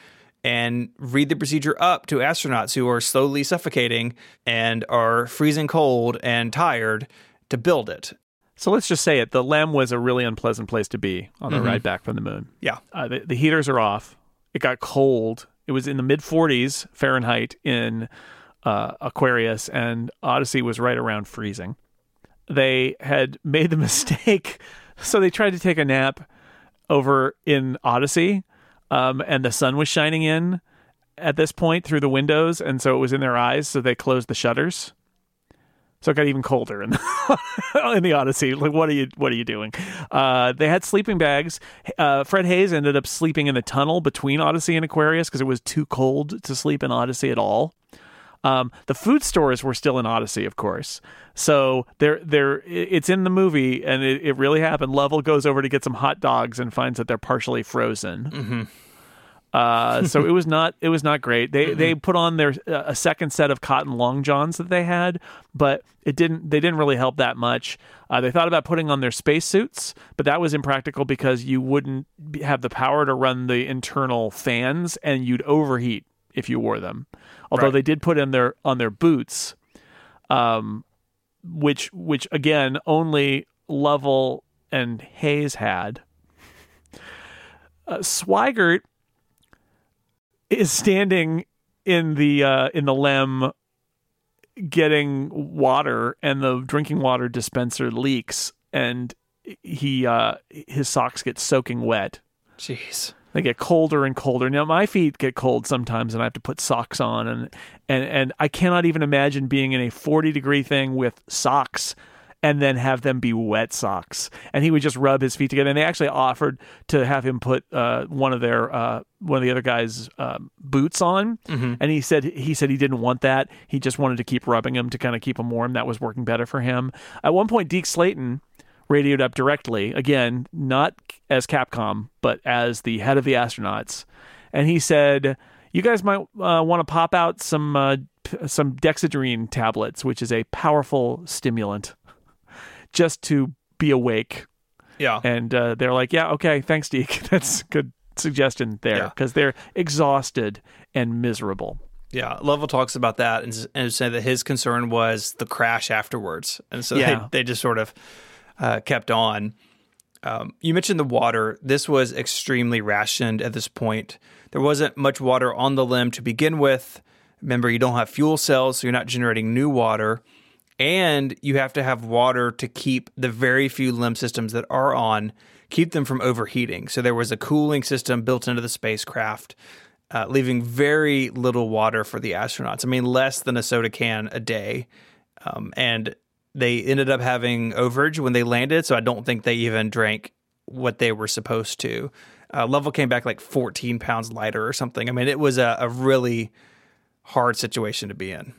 Speaker 7: and read the procedure up to astronauts who are slowly suffocating and are freezing cold and tired to build it.
Speaker 6: So let's just say it. The LEM was a really unpleasant place to be on the ride back from the moon.
Speaker 7: Yeah.
Speaker 6: Uh, the, the heaters are off. It got cold. It was in the mid 40s Fahrenheit in uh, Aquarius, and Odyssey was right around freezing. They had made the mistake, so they tried to take a nap over in Odyssey, um, and the sun was shining in at this point through the windows, and so it was in their eyes. So they closed the shutters. So it got even colder in the, in the Odyssey. Like, what are you what are you doing? Uh, they had sleeping bags. Uh, Fred Haise ended up sleeping in the tunnel between Odyssey and Aquarius because it was too cold to sleep in Odyssey at all. Um, the food stores were still in Odyssey, of course. So they're, they're, it's in the movie, and it, it really happened. Lovell goes over to get some hot dogs and finds that they're partially frozen. Uh, so it was not it was not great. They they put on their uh, a second set of cotton long johns that they had, but it didn't they didn't really help that much. Uh, they thought about putting on their spacesuits, but that was impractical because you wouldn't have the power to run the internal fans, and you'd overheat if you wore them. Although
Speaker 7: Right.
Speaker 6: they did put in their on their boots, um, which which again only Lovell and Haise had. Uh, Swigert is standing in the uh, in the LEM getting water and the drinking water dispenser leaks and he uh his socks get soaking wet
Speaker 7: Jeez.
Speaker 6: They get colder and colder. Now my feet get cold sometimes and i have to put socks on and and and i cannot even imagine being in a 40 degree thing with socks and then have them be wet socks. And he would just rub his feet together. And they actually offered to have him put uh, one of their uh, one of the other guys um, boots on. And he said he said he didn't want that. He just wanted to keep rubbing them to kind of keep him warm. That was working better for him. At one point deke slayton radioed up directly again not as capcom but as the head of the astronauts and he said you guys might uh, want to pop out some uh, p- some dexedrine tablets which is a powerful stimulant just to be awake
Speaker 7: Yeah.
Speaker 6: and uh, they're like yeah okay thanks deke that's good suggestion there
Speaker 7: Yeah.
Speaker 6: because they're exhausted and miserable
Speaker 7: Yeah, Lovell talks about that and, and said that his concern was the crash afterwards, and so
Speaker 6: Yeah.
Speaker 7: they, they just sort of uh, kept on. Um, you mentioned the water. This was extremely rationed at this point. There wasn't much water on the LEM to begin with. Remember, you don't have fuel cells, so you're not generating new water, and you have to have water to keep the very few LEM systems that are on keep them from overheating. So there was a cooling system built into the spacecraft uh, leaving very little water for the astronauts. I mean, less than a soda can a day. Um, and they ended up having overage when they landed, so I don't think they even drank what they were supposed to. Uh, came back like 14 pounds lighter or something. I mean, it was a, a really hard situation to be in.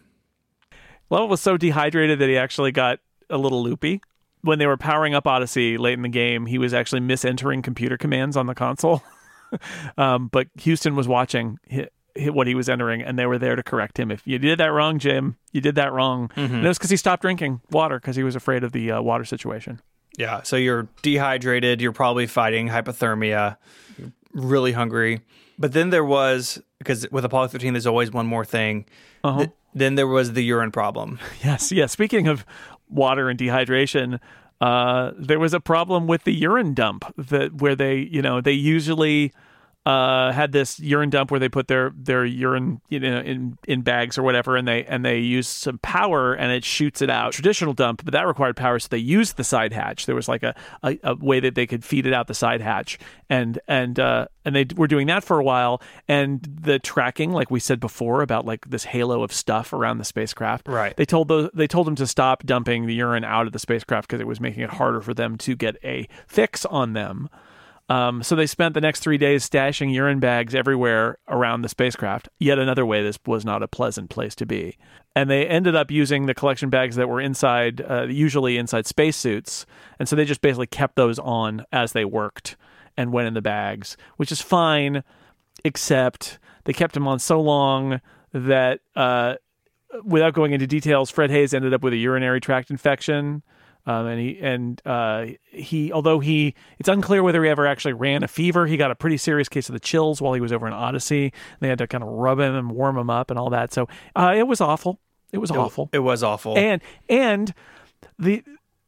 Speaker 6: Lovell was so dehydrated that he actually got a little loopy. When they were powering up Odyssey late in the game, he was actually misentering computer commands on the console. um, but Houston was watching hi hi- what he was entering, and they were there to correct him. If you did that wrong, Jim, you did that wrong. And it was because he stopped drinking water because he was afraid of the uh, water situation.
Speaker 7: Yeah, so you're dehydrated, you're probably fighting hypothermia, you're really hungry. But then there was, because with Apollo 13, there's always one more thing. Th- then there was the urine problem.
Speaker 6: Yes, yes. Speaking of water and dehydration, uh, there was a problem with the urine dump that where they, you know, they usually uh, had this urine dump where they put their their urine you know, in in bags or whatever, and they and they use some power and it shoots it out. Traditional dump, but that required power, so they used the side hatch. There was like a, a, a way that they could feed it out the side hatch, and and uh, and they were doing that for a while. And the tracking, like we said before, about like this halo of stuff around the spacecraft.
Speaker 7: Right.
Speaker 6: They told those they told them to stop dumping the urine out of the spacecraft because it was making it harder for them to get a fix on them. Um, so they spent the next three days stashing urine bags everywhere around the spacecraft. Yet another way this was not a pleasant place to be. And they ended up using the collection bags that were inside, uh, usually inside spacesuits. And so they just basically kept those on as they worked and went in the bags, which is fine, except they kept them on so long that, uh, without going into details, Fred Haise ended up with a urinary tract infection. Um, and he and uh, he, although he, it's unclear whether he ever actually ran a fever. He got a pretty serious case of the chills while he was over in Odyssey. They had to kind of rub him and warm him up and all that. So uh, it was awful. It was awful.
Speaker 7: It was awful.
Speaker 6: And and the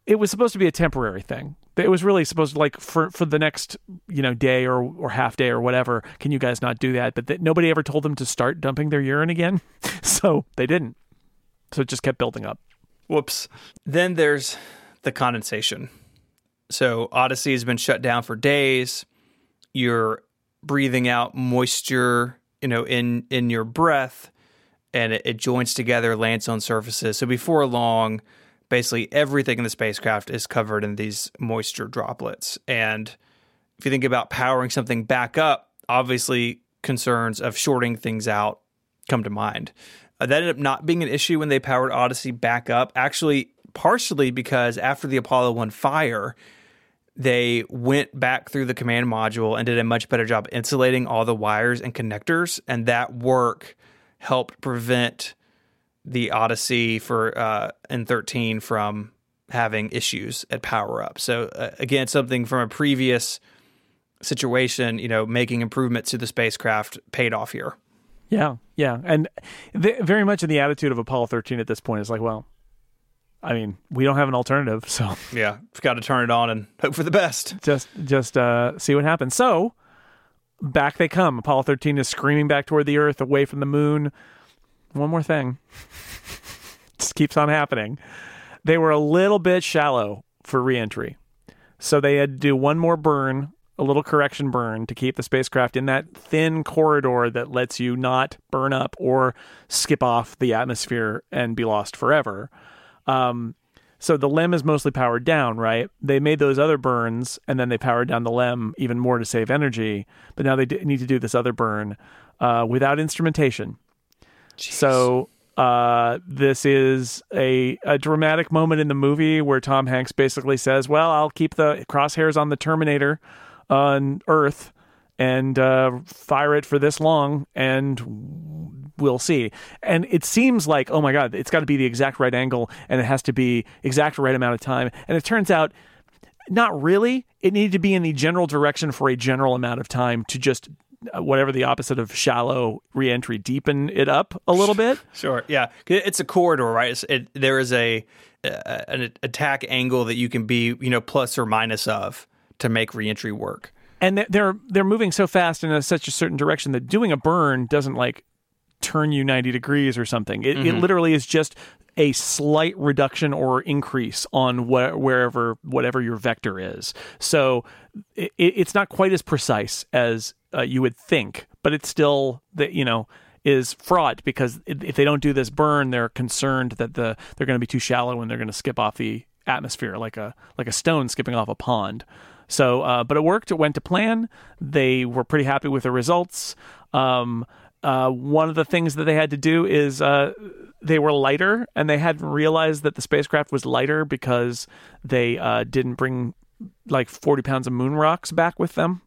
Speaker 6: it was supposed to be a temporary thing. It was really supposed to like for for the next you know day or or half day or whatever. Can you guys not do that? But th- nobody ever told them to start dumping their urine again, so they didn't. So it just kept building up.
Speaker 7: Whoops. Then there's the condensation. So Odyssey has been shut down for days. You're breathing out moisture, you know, in in your breath, and it, it joins together, lands on surfaces. So before long, basically everything in the spacecraft is covered in these moisture droplets. And if you think about powering something back up, obviously concerns of shorting things out come to mind. Uh, that ended up not being an issue when they powered Odyssey back up. Actually, partially because after the Apollo 1 fire, they went back through the command module and did a much better job insulating all the wires and connectors. And that work helped prevent the Odyssey for uh, in 13 from having issues at power up. So, uh, again, something from a previous situation, you know, making improvements to the spacecraft paid off here.
Speaker 6: Yeah, yeah, and the, very much in the attitude of Apollo 13 at this point is like, well, I mean, we don't have an alternative, so
Speaker 7: Yeah, we've got to turn it on and hope for the best.
Speaker 6: just just uh, see what happens. So back they come. Apollo 13 is screaming back toward the Earth, away from the moon. One more thing, just keeps on happening. They were a little bit shallow for reentry, so they had to do one more burn, a little correction burn to keep the spacecraft in that thin corridor that lets you not burn up or skip off the atmosphere and be lost forever. Um, so the LEM is mostly powered down, right? They made those other burns and then they powered down the LEM even more to save energy. But now they d- need to do this other burn uh, without instrumentation. So uh, this is a, a dramatic moment in the movie where Tom Hanks basically says, Well, I'll keep the crosshairs on the Terminator on Earth and uh, fire it for this long and we'll see. And it seems like, oh my God, it's got to be the exact right angle and it has to be exact right amount of time. And it turns out, not really. It needed to be in the general direction for a general amount of time to just uh, whatever the opposite of shallow reentry, deepen it up a little bit.
Speaker 7: Sure. yeah It's a corridor, right? It, there is a uh, an attack angle that you can be, you know, plus or minus of to make reentry work.
Speaker 6: And they're- they're moving so fast in a, such a certain direction that doing a burn doesn't like turn you 90 degrees or something. It, it literally is just a slight reduction or increase on wh- wherever whatever your vector is. So it, it's not quite as precise as uh, you would think but it's still that you know is fraught because if if they don't do this burn they're concerned that the they're going to be too shallow and they're going to skip off the atmosphere like a like a stone skipping off a pond so, uh, but it worked. It went to plan. They were pretty happy with the results. Um, uh, one of the things that they had to do is uh, they were lighter, and they hadn't realized that the spacecraft was lighter because they uh, didn't bring like 40 pounds of moon rocks back with them.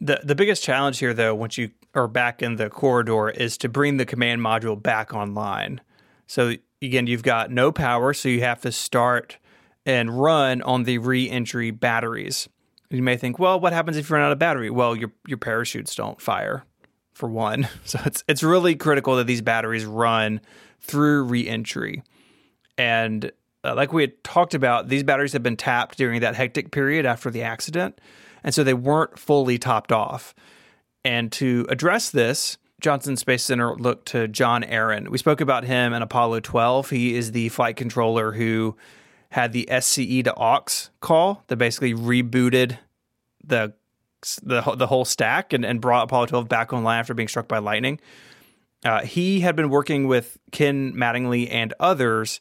Speaker 7: The the biggest challenge here, though, once you are back in the corridor, is to bring the command module back online. So again, you've got no power, so you have to start and run on the re-entry batteries. You may think, well, what happens if you run out of battery? Well, your your parachutes don't fire, for one. So it's it's really critical that these batteries run through re-entry. And uh, like we had talked about, these batteries have been tapped during that hectic period after the accident, and so they weren't fully topped off. And to address this, Johnson Space Center looked to John Aaron. We spoke about him in Apollo 12. He is the flight controller who had the SCE to aux call that basically rebooted the the, the whole stack and, and brought Apollo 12 back online after being struck by lightning. Uh, he had been working with Ken Mattingly and others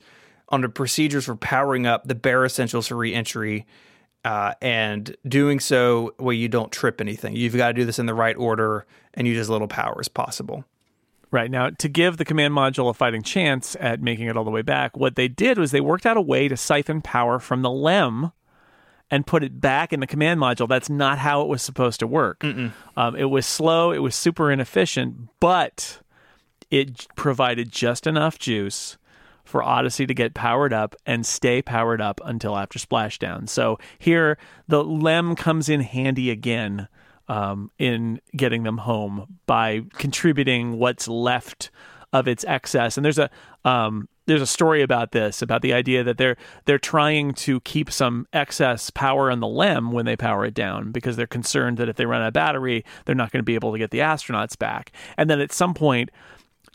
Speaker 7: on the procedures for powering up the bare essentials for reentry uh, and doing so where you don't trip anything. You've got to do this in the right order and use as little power as possible.
Speaker 6: Right. Now, to give the command module a fighting chance at making it all the way back, what they did was they worked out a way to siphon power from the LEM and put it back in the command module. That's not how it was supposed to work. Um, it was slow, it was super inefficient, but it provided just enough juice for Odyssey to get powered up and stay powered up until after splashdown. So here, the LEM comes in handy again um, in getting them home by contributing what's left of its excess. And there's a um, there's a story about this about the idea that they're they're trying to keep some excess power on the LEM when they power it down because they're concerned that if they run out of battery, they're not going to be able to get the astronauts back. And then at some point.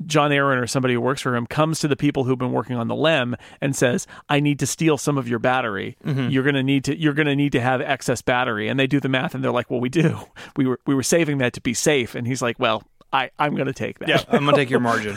Speaker 6: John Aaron or somebody who works for him comes to the people who've been working on the LEM and says, "I need to steal some of your battery. Mm-hmm. You're going to need to you're going to need to have excess battery." And they do the math and they're like, "Well, we do. We were we were saving that to be safe." And he's like, "Well, I I'm going to take that."
Speaker 7: Yeah, I'm going to take your margin.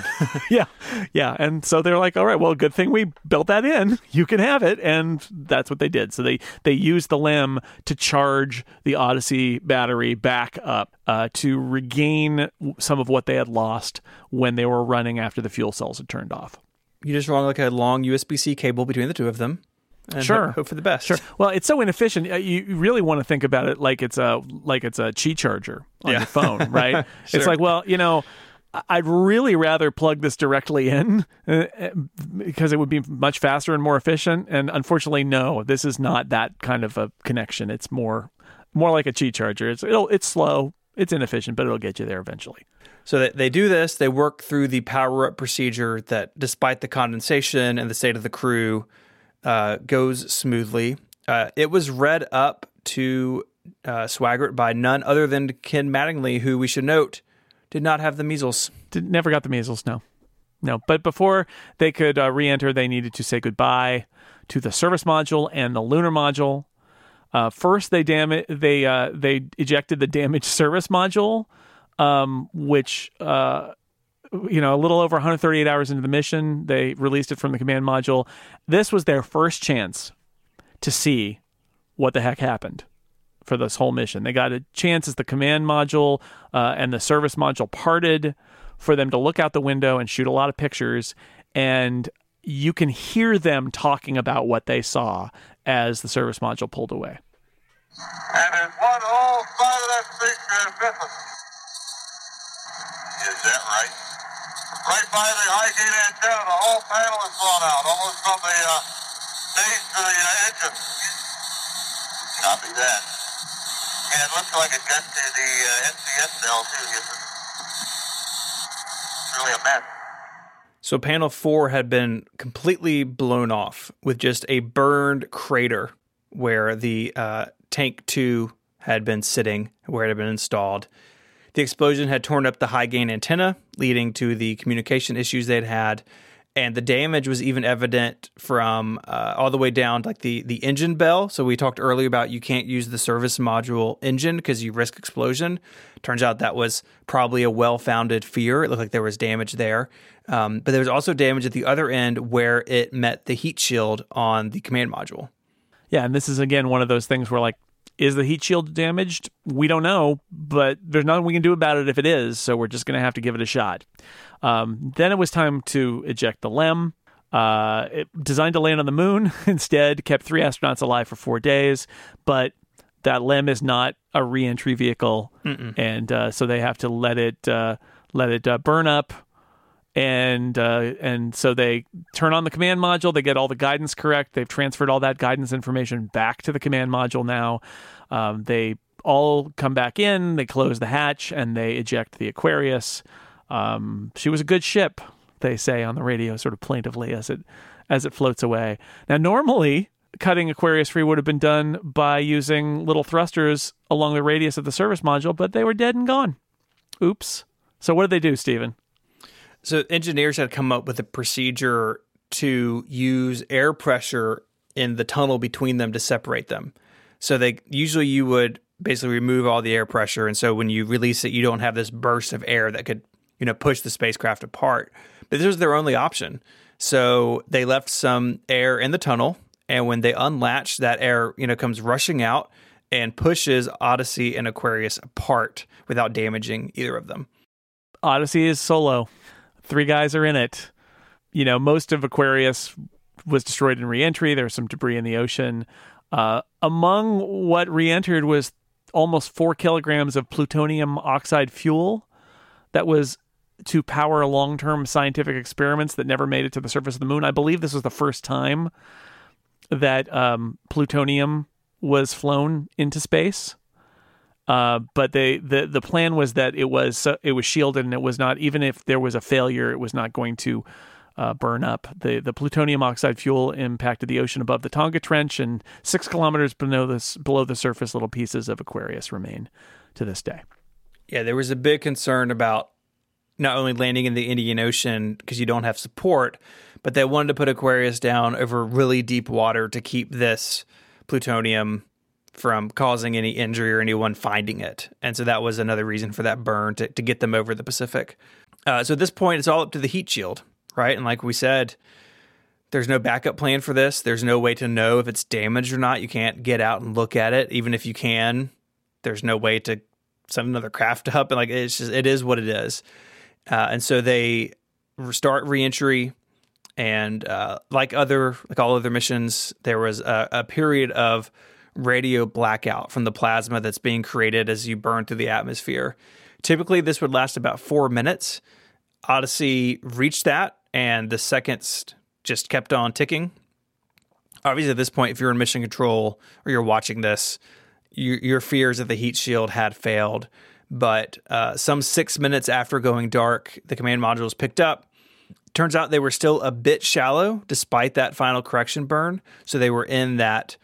Speaker 6: yeah, yeah. And so they're like, all right, well, good thing we built that in. You can have it, and that's what they did. So they they used the LEM to charge the Odyssey battery back up uh, to regain some of what they had lost when they were running after the fuel cells had turned off.
Speaker 7: you just run like a long USB C cable between the two of them. And
Speaker 6: Sure.
Speaker 7: Hope, for the best.
Speaker 6: Sure. Well, it's so inefficient. Uh, You really want to think about it like it's a like it's a Qi charger on
Speaker 7: Yeah.
Speaker 6: your phone, right?
Speaker 7: Sure.
Speaker 6: It's like, well, you know, I'd really rather plug this directly in uh, because it would be much faster and more efficient. And unfortunately, no, this is not that kind of a connection. It's more more like a Qi charger. It's it'll, it's slow, it's inefficient, but it'll get you there eventually.
Speaker 7: So they, they do this, they work through the power up procedure that, despite the condensation and the state of the crew, uh, goes smoothly. Uh, it was read up to uh, Swigert by none other than Ken Mattingly, who we should note did not have the measles.
Speaker 6: Did, never got the measles. No, no. But before they could uh, re-enter, they needed to say goodbye to the service module and the lunar module. Uh, first, they dam- they uh, they ejected the damaged service module, um, which uh, you know a little over 138 hours into the mission, they released it from the command module. This was their first chance to see what the heck happened for this whole mission. They got a chance as the command module uh, and the service module parted for them to look out the window and shoot a lot of pictures. And you can hear them talking about what they saw as the service module pulled away.
Speaker 4: And one whole missing.
Speaker 2: Is that right?
Speaker 4: Right by the high gain antenna, the whole panel is blown out, almost from the uh, base to the uh, engine.
Speaker 2: Copy that.
Speaker 4: And it looks like it got to the uh, NCS cell too. It's really a mess.
Speaker 7: So panel four had been completely blown off with just a burned crater where the uh, tank two had been sitting, where it had been installed. The explosion had torn up the high gain antenna, leading to the communication issues they'd had. And the damage was even evident from uh, all the way down, like the the engine bell. So we talked earlier about you can't use the service module engine because you risk explosion. Turns out that was probably a well founded fear. It looked like there was damage there, um, but there was also damage at the other end where it met the heat shield on the command module.
Speaker 6: Yeah, and this is again one of those things where like is the heat shield damaged? We don't know, but there's nothing we can do about it if it is, so we're just going to have to give it a shot. Um, then it was time to eject the LEM. Uh, it designed to land on the moon, instead kept three astronauts alive for four days, but that LEM is not a reentry vehicle, and uh, so they have to let it uh, let it uh, burn up and uh, and so they turn on the command module. They get all the guidance correct. They've transferred all that guidance information back to the command module now. Um, they all come back in. They close the hatch and they eject the Aquarius. Um, she was a good ship, they say on the radio, sort of plaintively as it as it floats away. Now, normally. Cutting Aquarius free would have been done by using little thrusters along the radius of the service module, but they were dead and gone. Oops. So what did they do, Stephen?
Speaker 7: So engineers had come up with a procedure to use air pressure in the tunnel between them to separate them. So they usually you would basically remove all the air pressure, and so when you release it, you don't have this burst of air that could you know push the spacecraft apart. But this was their only option. So they left some air in the tunnel, and when they unlatch, that air you know comes rushing out and pushes Odyssey and Aquarius apart without damaging either of them.
Speaker 6: Odyssey is solo. Three guys are in it. You know, most of Aquarius was destroyed in reentry. There's some debris in the ocean. Uh, among what re-entered was almost four kilograms of plutonium oxide fuel that was to power long-term scientific experiments that never made it to the surface of the moon. I believe this was the first time that um, plutonium was flown into space. Uh, but they the the plan was that it was it was shielded and it was not even if there was a failure, it was not going to uh, burn up. The the plutonium oxide fuel impacted the ocean above the Tonga Trench, and six kilometers below this below the surface, little pieces of Aquarius remain to this day.
Speaker 7: Yeah, there was a big concern about not only landing in the Indian Ocean because you don't have support, but they wanted to put Aquarius down over really deep water to keep this plutonium from causing any injury or anyone finding it. And so that was another reason for that burn to, to get them over the Pacific. Uh, so at this point, it's all up to the heat shield, right? And like we said, there's no backup plan for this. There's no way to know if it's damaged or not. You can't get out and look at it. Even if you can, there's no way to send another craft up. And like it's just, it is what it is. Uh, and so they start reentry. And uh, like other, like all other missions, there was a, a period of radio blackout from the plasma that's being created as you burn through the atmosphere. Typically, this would last about four minutes. Odyssey reached that, and the seconds just kept on ticking. Obviously, at this point, if you're in mission control or you're watching this, you, your fears that the heat shield had failed. But uh, some six minutes after going dark, the command modules picked up. Turns out they were still a bit shallow despite that final correction burn. So they were in that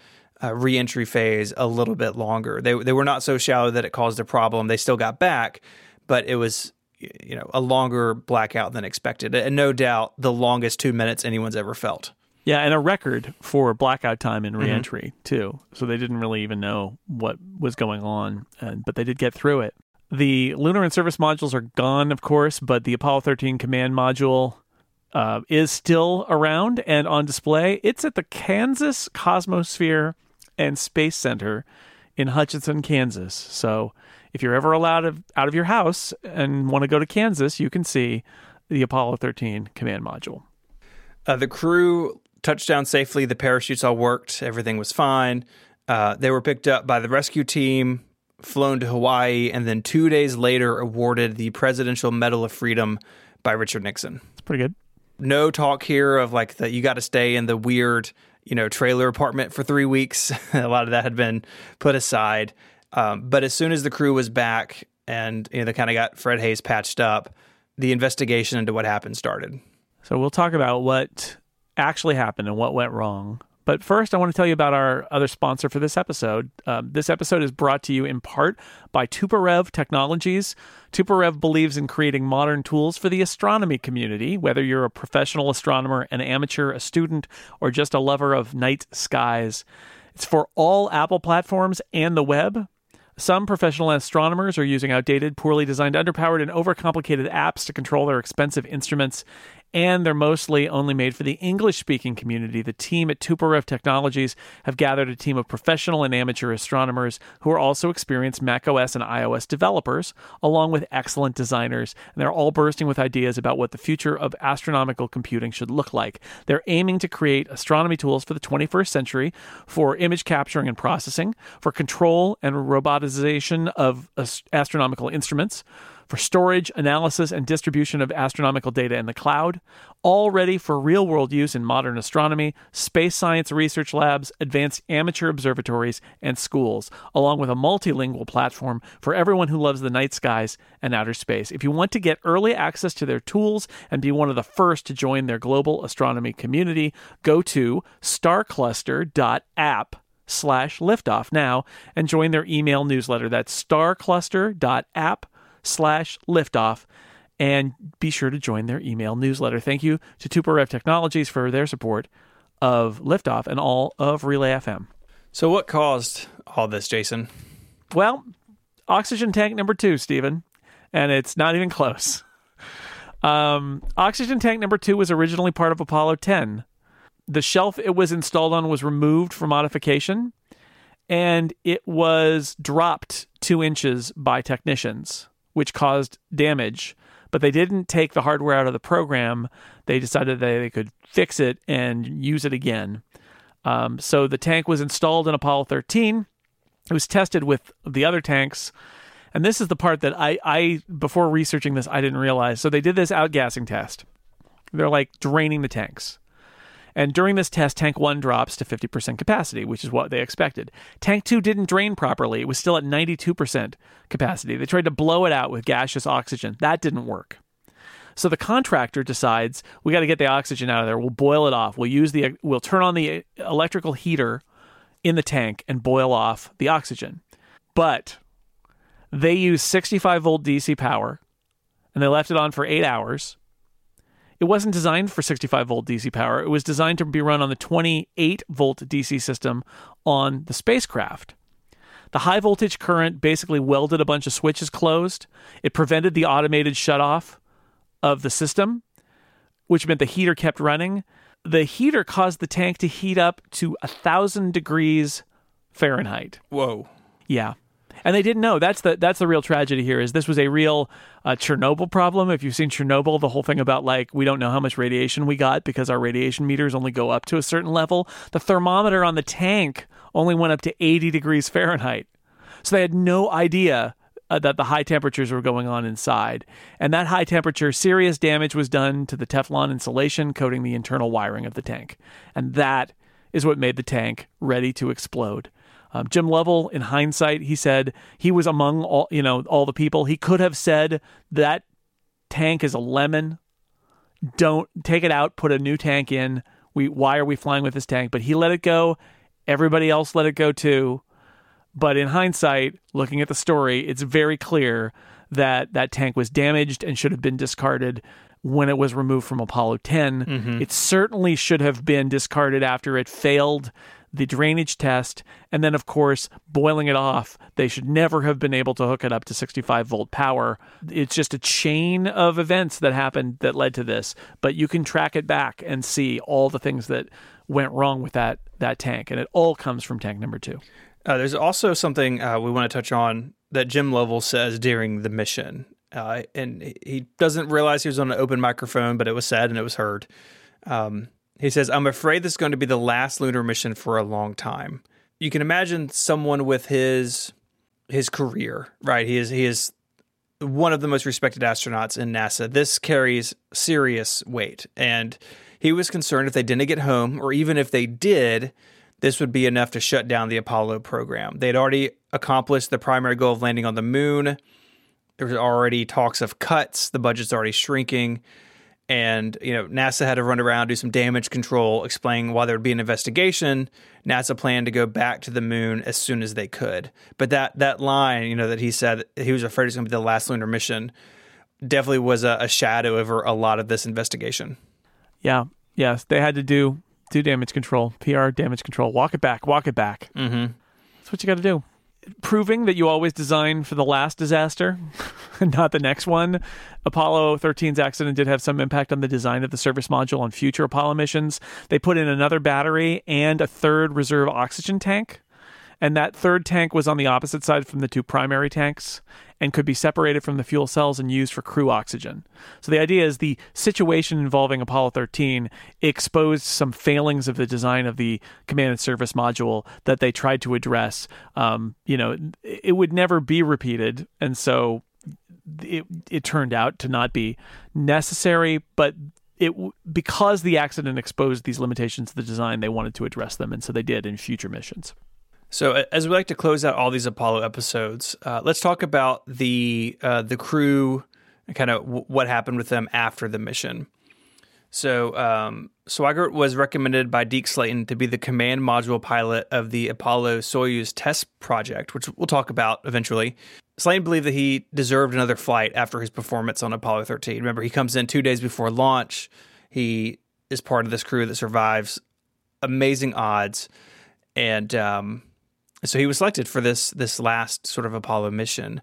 Speaker 7: uh, reentry phase a little bit longer. They they were not so shallow that it caused a problem. They still got back, but it was you know a longer blackout than expected, and no doubt the longest two minutes anyone's ever felt.
Speaker 6: Yeah, and a record for blackout time in reentry mm-hmm. too. So they didn't really even know what was going on, and, but they did get through it. The lunar and service modules are gone, of course, but the Apollo 13 command module uh, is still around and on display. It's at the Kansas Cosmosphere and Space Center in Hutchinson, Kansas. So if you're ever allowed of, out of your house and want to go to Kansas, you can see the Apollo 13 command module.
Speaker 7: Uh, the crew touched down safely. The parachutes all worked. Everything was fine. Uh, they were picked up by the rescue team, flown to Hawaii, and then two days later awarded the Presidential Medal of Freedom by Richard Nixon.
Speaker 6: It's pretty good.
Speaker 7: No talk here of like that you got to stay in the weird you know, trailer apartment for three weeks. a lot of that had been put aside. Um, but as soon as the crew was back and you know they kind of got Fred Haise patched up, the investigation into what happened started.
Speaker 6: So we'll talk about what actually happened and what went wrong. But first, I want to tell you about our other sponsor for this episode. Um, this episode is brought to you in part by Tuporev Technologies. Tuporev believes in creating modern tools for the astronomy community, whether you're a professional astronomer, an amateur, a student, or just a lover of night skies. It's for all Apple platforms and the web. Some professional astronomers are using outdated, poorly designed, underpowered, and overcomplicated apps to control their expensive instruments, and they're mostly only made for the English speaking community. The team at Tuporev Technologies have gathered a team of professional and amateur astronomers who are also experienced macOS and iOS developers, along with excellent designers, and they're all bursting with ideas about what the future of astronomical computing should look like. They're aiming to create astronomy tools for the 21st century for image capturing and processing, for control and robotization of astronomical instruments for storage, analysis, and distribution of astronomical data in the cloud, all ready for real world use in modern astronomy, space science research labs, advanced amateur observatories, and schools, along with a multilingual platform for everyone who loves the night skies and outer space. If you want to get early access to their tools and be one of the first to join their global astronomy community, go to starcluster.app slash liftoff now and join their email newsletter. That's starcluster.app slash liftoff and be sure to join their email newsletter. Thank you to TupoRev Technologies for their support of Liftoff and all of Relay FM.
Speaker 7: So, what caused all this, Jason?
Speaker 6: Well, oxygen tank number two, Stephen, and it's not even close. Um, oxygen tank number two was originally part of Apollo 10. The shelf it was installed on was removed for modification, and it was dropped two inches by technicians, which caused damage. But they didn't take the hardware out of the program. They decided that they could fix it and use it again. Um, so the tank was installed in Apollo 13. It was tested with the other tanks. And this is the part that I, I before researching this, I didn't realize. So they did this outgassing test. They're like draining the tanks. And during this test, tank one drops to 50% capacity, which is what they expected. Tank two didn't drain properly. It was still at 92% capacity. They tried to blow it out with gaseous oxygen. That didn't work. So the contractor decides we got to get the oxygen out of there. We'll boil it off. We'll use the we'll turn on the electrical heater in the tank and boil off the oxygen. But they used 65 volt DC power and they left it on for 8 hours it wasn't designed for 65 volt DC power. It was designed to be run on the 28 volt DC system on the spacecraft. The high voltage current basically welded a bunch of switches closed. It prevented the automated shutoff of the system, which meant the heater kept running. The heater caused the tank to heat up to a thousand degrees Fahrenheit.
Speaker 7: Whoa.
Speaker 6: Yeah and they didn't know. That's the that's the real tragedy here. Is this was a real uh, Chernobyl problem? If you've seen Chernobyl, the whole thing about like we don't know how much radiation we got because our radiation meters only go up to a certain level. The thermometer on the tank only went up to 80 degrees Fahrenheit, so they had no idea uh, that the high temperatures were going on inside. And that high temperature, serious damage was done to the Teflon insulation coating the internal wiring of the tank. And that is what made the tank ready to explode. Um, Jim Lovell, in hindsight, he said he was among all you know all the people. He could have said that tank is a lemon. Don't take it out. Put a new tank in. We why are we flying with this tank? But he let it go. Everybody else let it go too. But in hindsight, looking at the story, it's very clear that that tank was damaged and should have been discarded when it was removed from Apollo 10. Mm-hmm. It certainly should have been discarded after it failed the drainage test, and then, of course, boiling it off. They should never have been able to hook it up to 65 volt power. It's just a chain of events that happened that led to this, but you can track it back and see all the things that went wrong with that, that tank, and it all comes from tank number two.
Speaker 7: Uh, there's also something uh, we want to touch on that Jim Lovell says during the mission. Uh, and he doesn't realize he was on an open microphone, but it was said and it was heard. Um, he says, I'm afraid this is going to be the last lunar mission for a long time. You can imagine someone with his his career, right? He is he is one of the most respected astronauts in NASA. This carries serious weight. And he was concerned if they didn't get home, or even if they did, this would be enough to shut down the Apollo program. They'd already accomplished the primary goal of landing on the moon. There was already talks of cuts, the budget's already shrinking and you know NASA had to run around do some damage control, explain why there would be an investigation. NASA planned to go back to the moon as soon as they could. But that that line, you know, that he said he was afraid it was going to be the last lunar mission, definitely was a, a, shadow over a lot of this investigation.
Speaker 6: Yeah, yes, they had to do do damage control, PR damage control, walk it back, walk it back.
Speaker 7: Mm-hmm.
Speaker 6: That's what you got to do proving that you always design for the last disaster, not the next one. Apollo 13's accident did have some impact on the design of the service module on future Apollo missions. They put in another battery and a third reserve oxygen tank and that third tank was on the opposite side from the two primary tanks and could be separated from the fuel cells and used for crew oxygen. So the idea is the situation involving Apollo 13 exposed some failings of the design of the command and service module that they tried to address. Um, you know, it would never be repeated, and so it it turned out to not be necessary, but it because the accident exposed these limitations to the design, they wanted to address them, and so they did in future missions.
Speaker 7: So, as we like to close out all these Apollo episodes, uh, let's talk about the uh, the crew and kind of w- what happened with them after the mission. So, um, Swigert was recommended by Deke Slayton to be the command module pilot of the Apollo Soyuz test project, which we'll talk about eventually. Slayton believed that he deserved another flight after his performance on Apollo 13. Remember, he comes in two days before launch. He is part of this crew that survives amazing odds, and um, so he was selected for this this last sort of Apollo mission.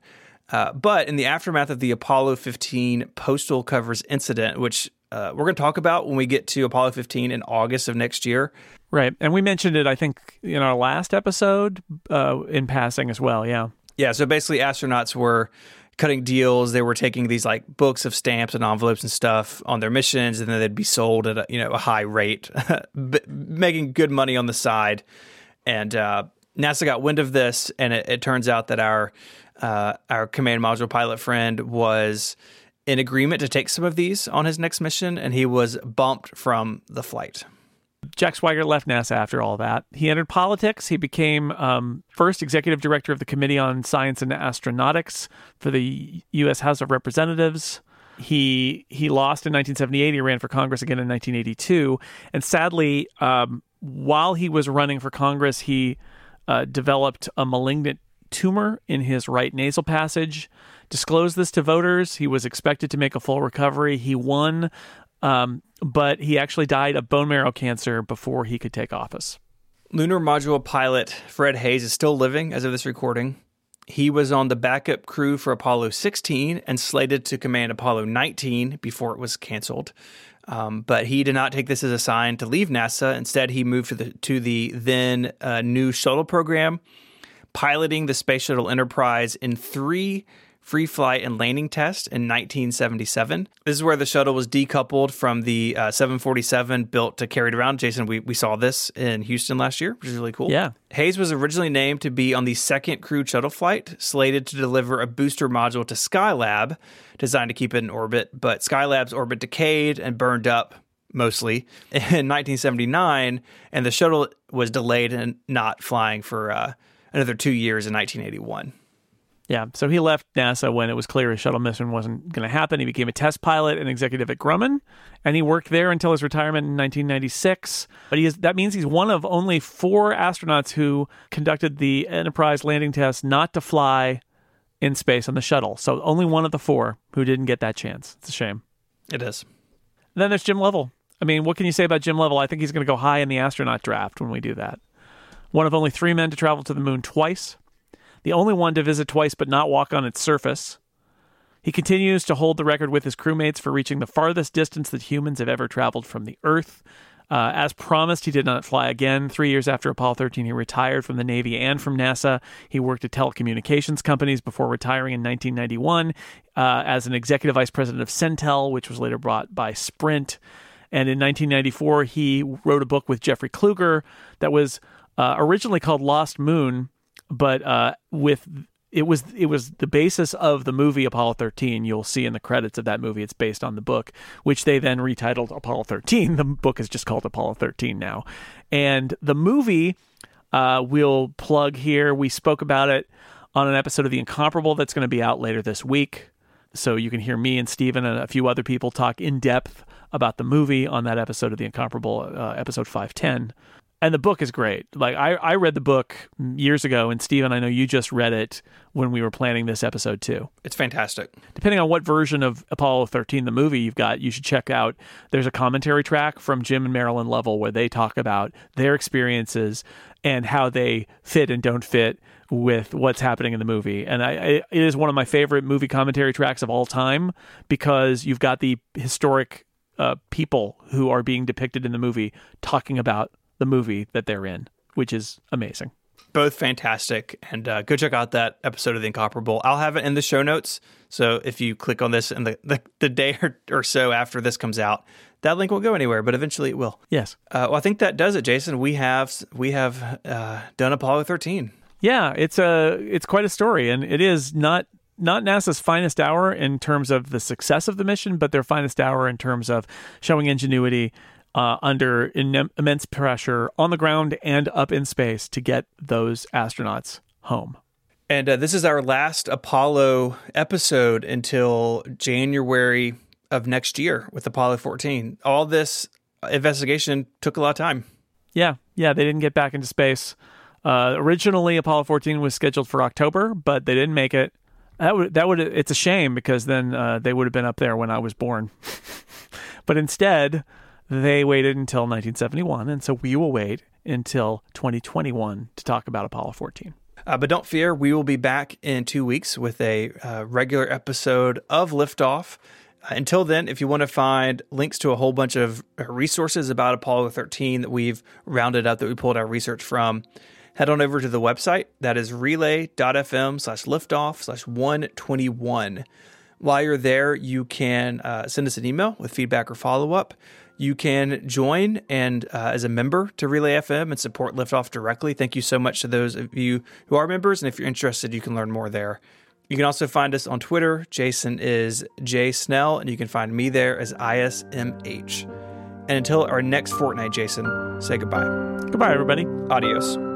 Speaker 7: Uh, but in the aftermath of the Apollo 15 postal covers incident, which uh, we're going to talk about when we get to Apollo 15 in August of next year.
Speaker 6: Right. And we mentioned it, I think, in our last episode uh, in passing as well. Yeah.
Speaker 7: Yeah. So basically, astronauts were cutting deals. They were taking these like books of stamps and envelopes and stuff on their missions, and then they'd be sold at a, you know a high rate, making good money on the side. And uh, NASA got wind of this, and it, it turns out that our uh, our command module pilot friend was in agreement to take some of these on his next mission, and he was bumped from the flight.
Speaker 6: Jack Swigert left NASA after all that. He entered politics. He became um, first executive director of the Committee on Science and Astronautics for the U.S. House of Representatives. He he lost in 1978. He ran for Congress again in 1982, and sadly, um, while he was running for Congress, he uh, developed a malignant tumor in his right nasal passage. Disclosed this to voters. He was expected to make a full recovery. He won um, but he actually died of bone marrow cancer before he could take office.
Speaker 7: Lunar module pilot Fred Haise is still living as of this recording. He was on the backup crew for Apollo 16 and slated to command Apollo 19 before it was canceled. Um, but he did not take this as a sign to leave NASA. Instead, he moved to the to the then uh, new shuttle program, piloting the Space Shuttle Enterprise in three free flight and landing test in 1977. This is where the shuttle was decoupled from the uh, 747 built to carry it around. Jason, we, we saw this in Houston last year, which is really cool.
Speaker 6: Yeah.
Speaker 7: Haise was originally named to be on the second crewed shuttle flight, slated to deliver a booster module to Skylab, designed to keep it in orbit. But Skylab's orbit decayed and burned up mostly in 1979, and the shuttle was delayed and not flying for uh, another two years in 1981.
Speaker 6: Yeah, so he left NASA when it was clear his shuttle mission wasn't going to happen. He became a test pilot and executive at Grumman, and he worked there until his retirement in 1996. But he is, that means he's one of only four astronauts who conducted the Enterprise landing test not to fly in space on the shuttle. So only one of the four who didn't get that chance. It's a shame.
Speaker 7: It is.
Speaker 6: And then there's Jim Lovell. I mean, what can you say about Jim Lovell? I think he's going to go high in the astronaut draft when we do that. One of only three men to travel to the moon twice the only one to visit twice but not walk on its surface. He continues to hold the record with his crewmates for reaching the farthest distance that humans have ever traveled from the Earth. Uh, as promised, he did not fly again. Three years after Apollo 13, he retired from the Navy and from NASA. He worked at telecommunications companies before retiring in 1991 uh, as an executive vice president of Centel, which was later bought by Sprint. And in 1994, he wrote a book with Jeffrey Kluger that was uh, originally called Lost Moon but uh, with it was it was the basis of the movie Apollo 13. You'll see in the credits of that movie it's based on the book, which they then retitled Apollo 13. The book is just called Apollo 13 now, and the movie uh, we'll plug here. We spoke about it on an episode of The Incomparable that's going to be out later this week. So you can hear me and Stephen and a few other people talk in depth about the movie on that episode of The Incomparable, uh, episode 510 and the book is great. Like I, I read the book years ago, and Stephen, I know you just read it when we were planning this episode too.
Speaker 7: It's fantastic.
Speaker 6: Depending on what version of Apollo 13, the movie you've got, you should check out. There's a commentary track from Jim and Marilyn Lovell where they talk about their experiences and how they fit and don't fit with what's happening in the movie. And I, it is one of my favorite movie commentary tracks of all time because you've got the historic uh, people who are being depicted in the movie talking about the movie that they're in, which is amazing.
Speaker 7: Both fantastic. And uh, go check out that episode of The Incomparable. I'll have it in the show notes. So if you click on this and the, the, the day or, or, so after this comes out, that link won't go anywhere, but eventually it will.
Speaker 6: Yes.
Speaker 7: Uh, well, I think that does it, Jason. We have we have uh, done Apollo 13.
Speaker 6: Yeah, it's a it's quite a story, and it is not not NASA's finest hour in terms of the success of the mission, but their finest hour in terms of showing ingenuity uh, under in- immense pressure on the ground and up in space to get those astronauts home.
Speaker 7: And uh, this is our last Apollo episode until January of next year with Apollo 14. All this investigation took a lot of time.
Speaker 6: Yeah, yeah, they didn't get back into space. Uh, originally, Apollo 14 was scheduled for October, but they didn't make it. That would that would it's a shame because then uh, they would have been up there when I was born. but instead, they waited until 1971, and so we will wait until 2021 to talk about Apollo 14.
Speaker 7: Uh, but don't fear, we will be back in two weeks with a uh, regular episode of Liftoff. Uh, until then, if you want to find links to a whole bunch of resources about Apollo 13 that we've rounded up, that we pulled our research from, head on over to the website. That is relay.fm slash liftoff slash 121. While you're there, you can uh, send us an email with feedback or follow up. You can join and uh, as a member to Relay FM and support Liftoff directly. Thank you so much to those of you who are members. And if you're interested, you can learn more there. You can also find us on Twitter. Jason is J Snell, and you can find me there as ISMH. And until our next fortnight, Jason, say goodbye.
Speaker 6: Goodbye, everybody.
Speaker 7: Adios.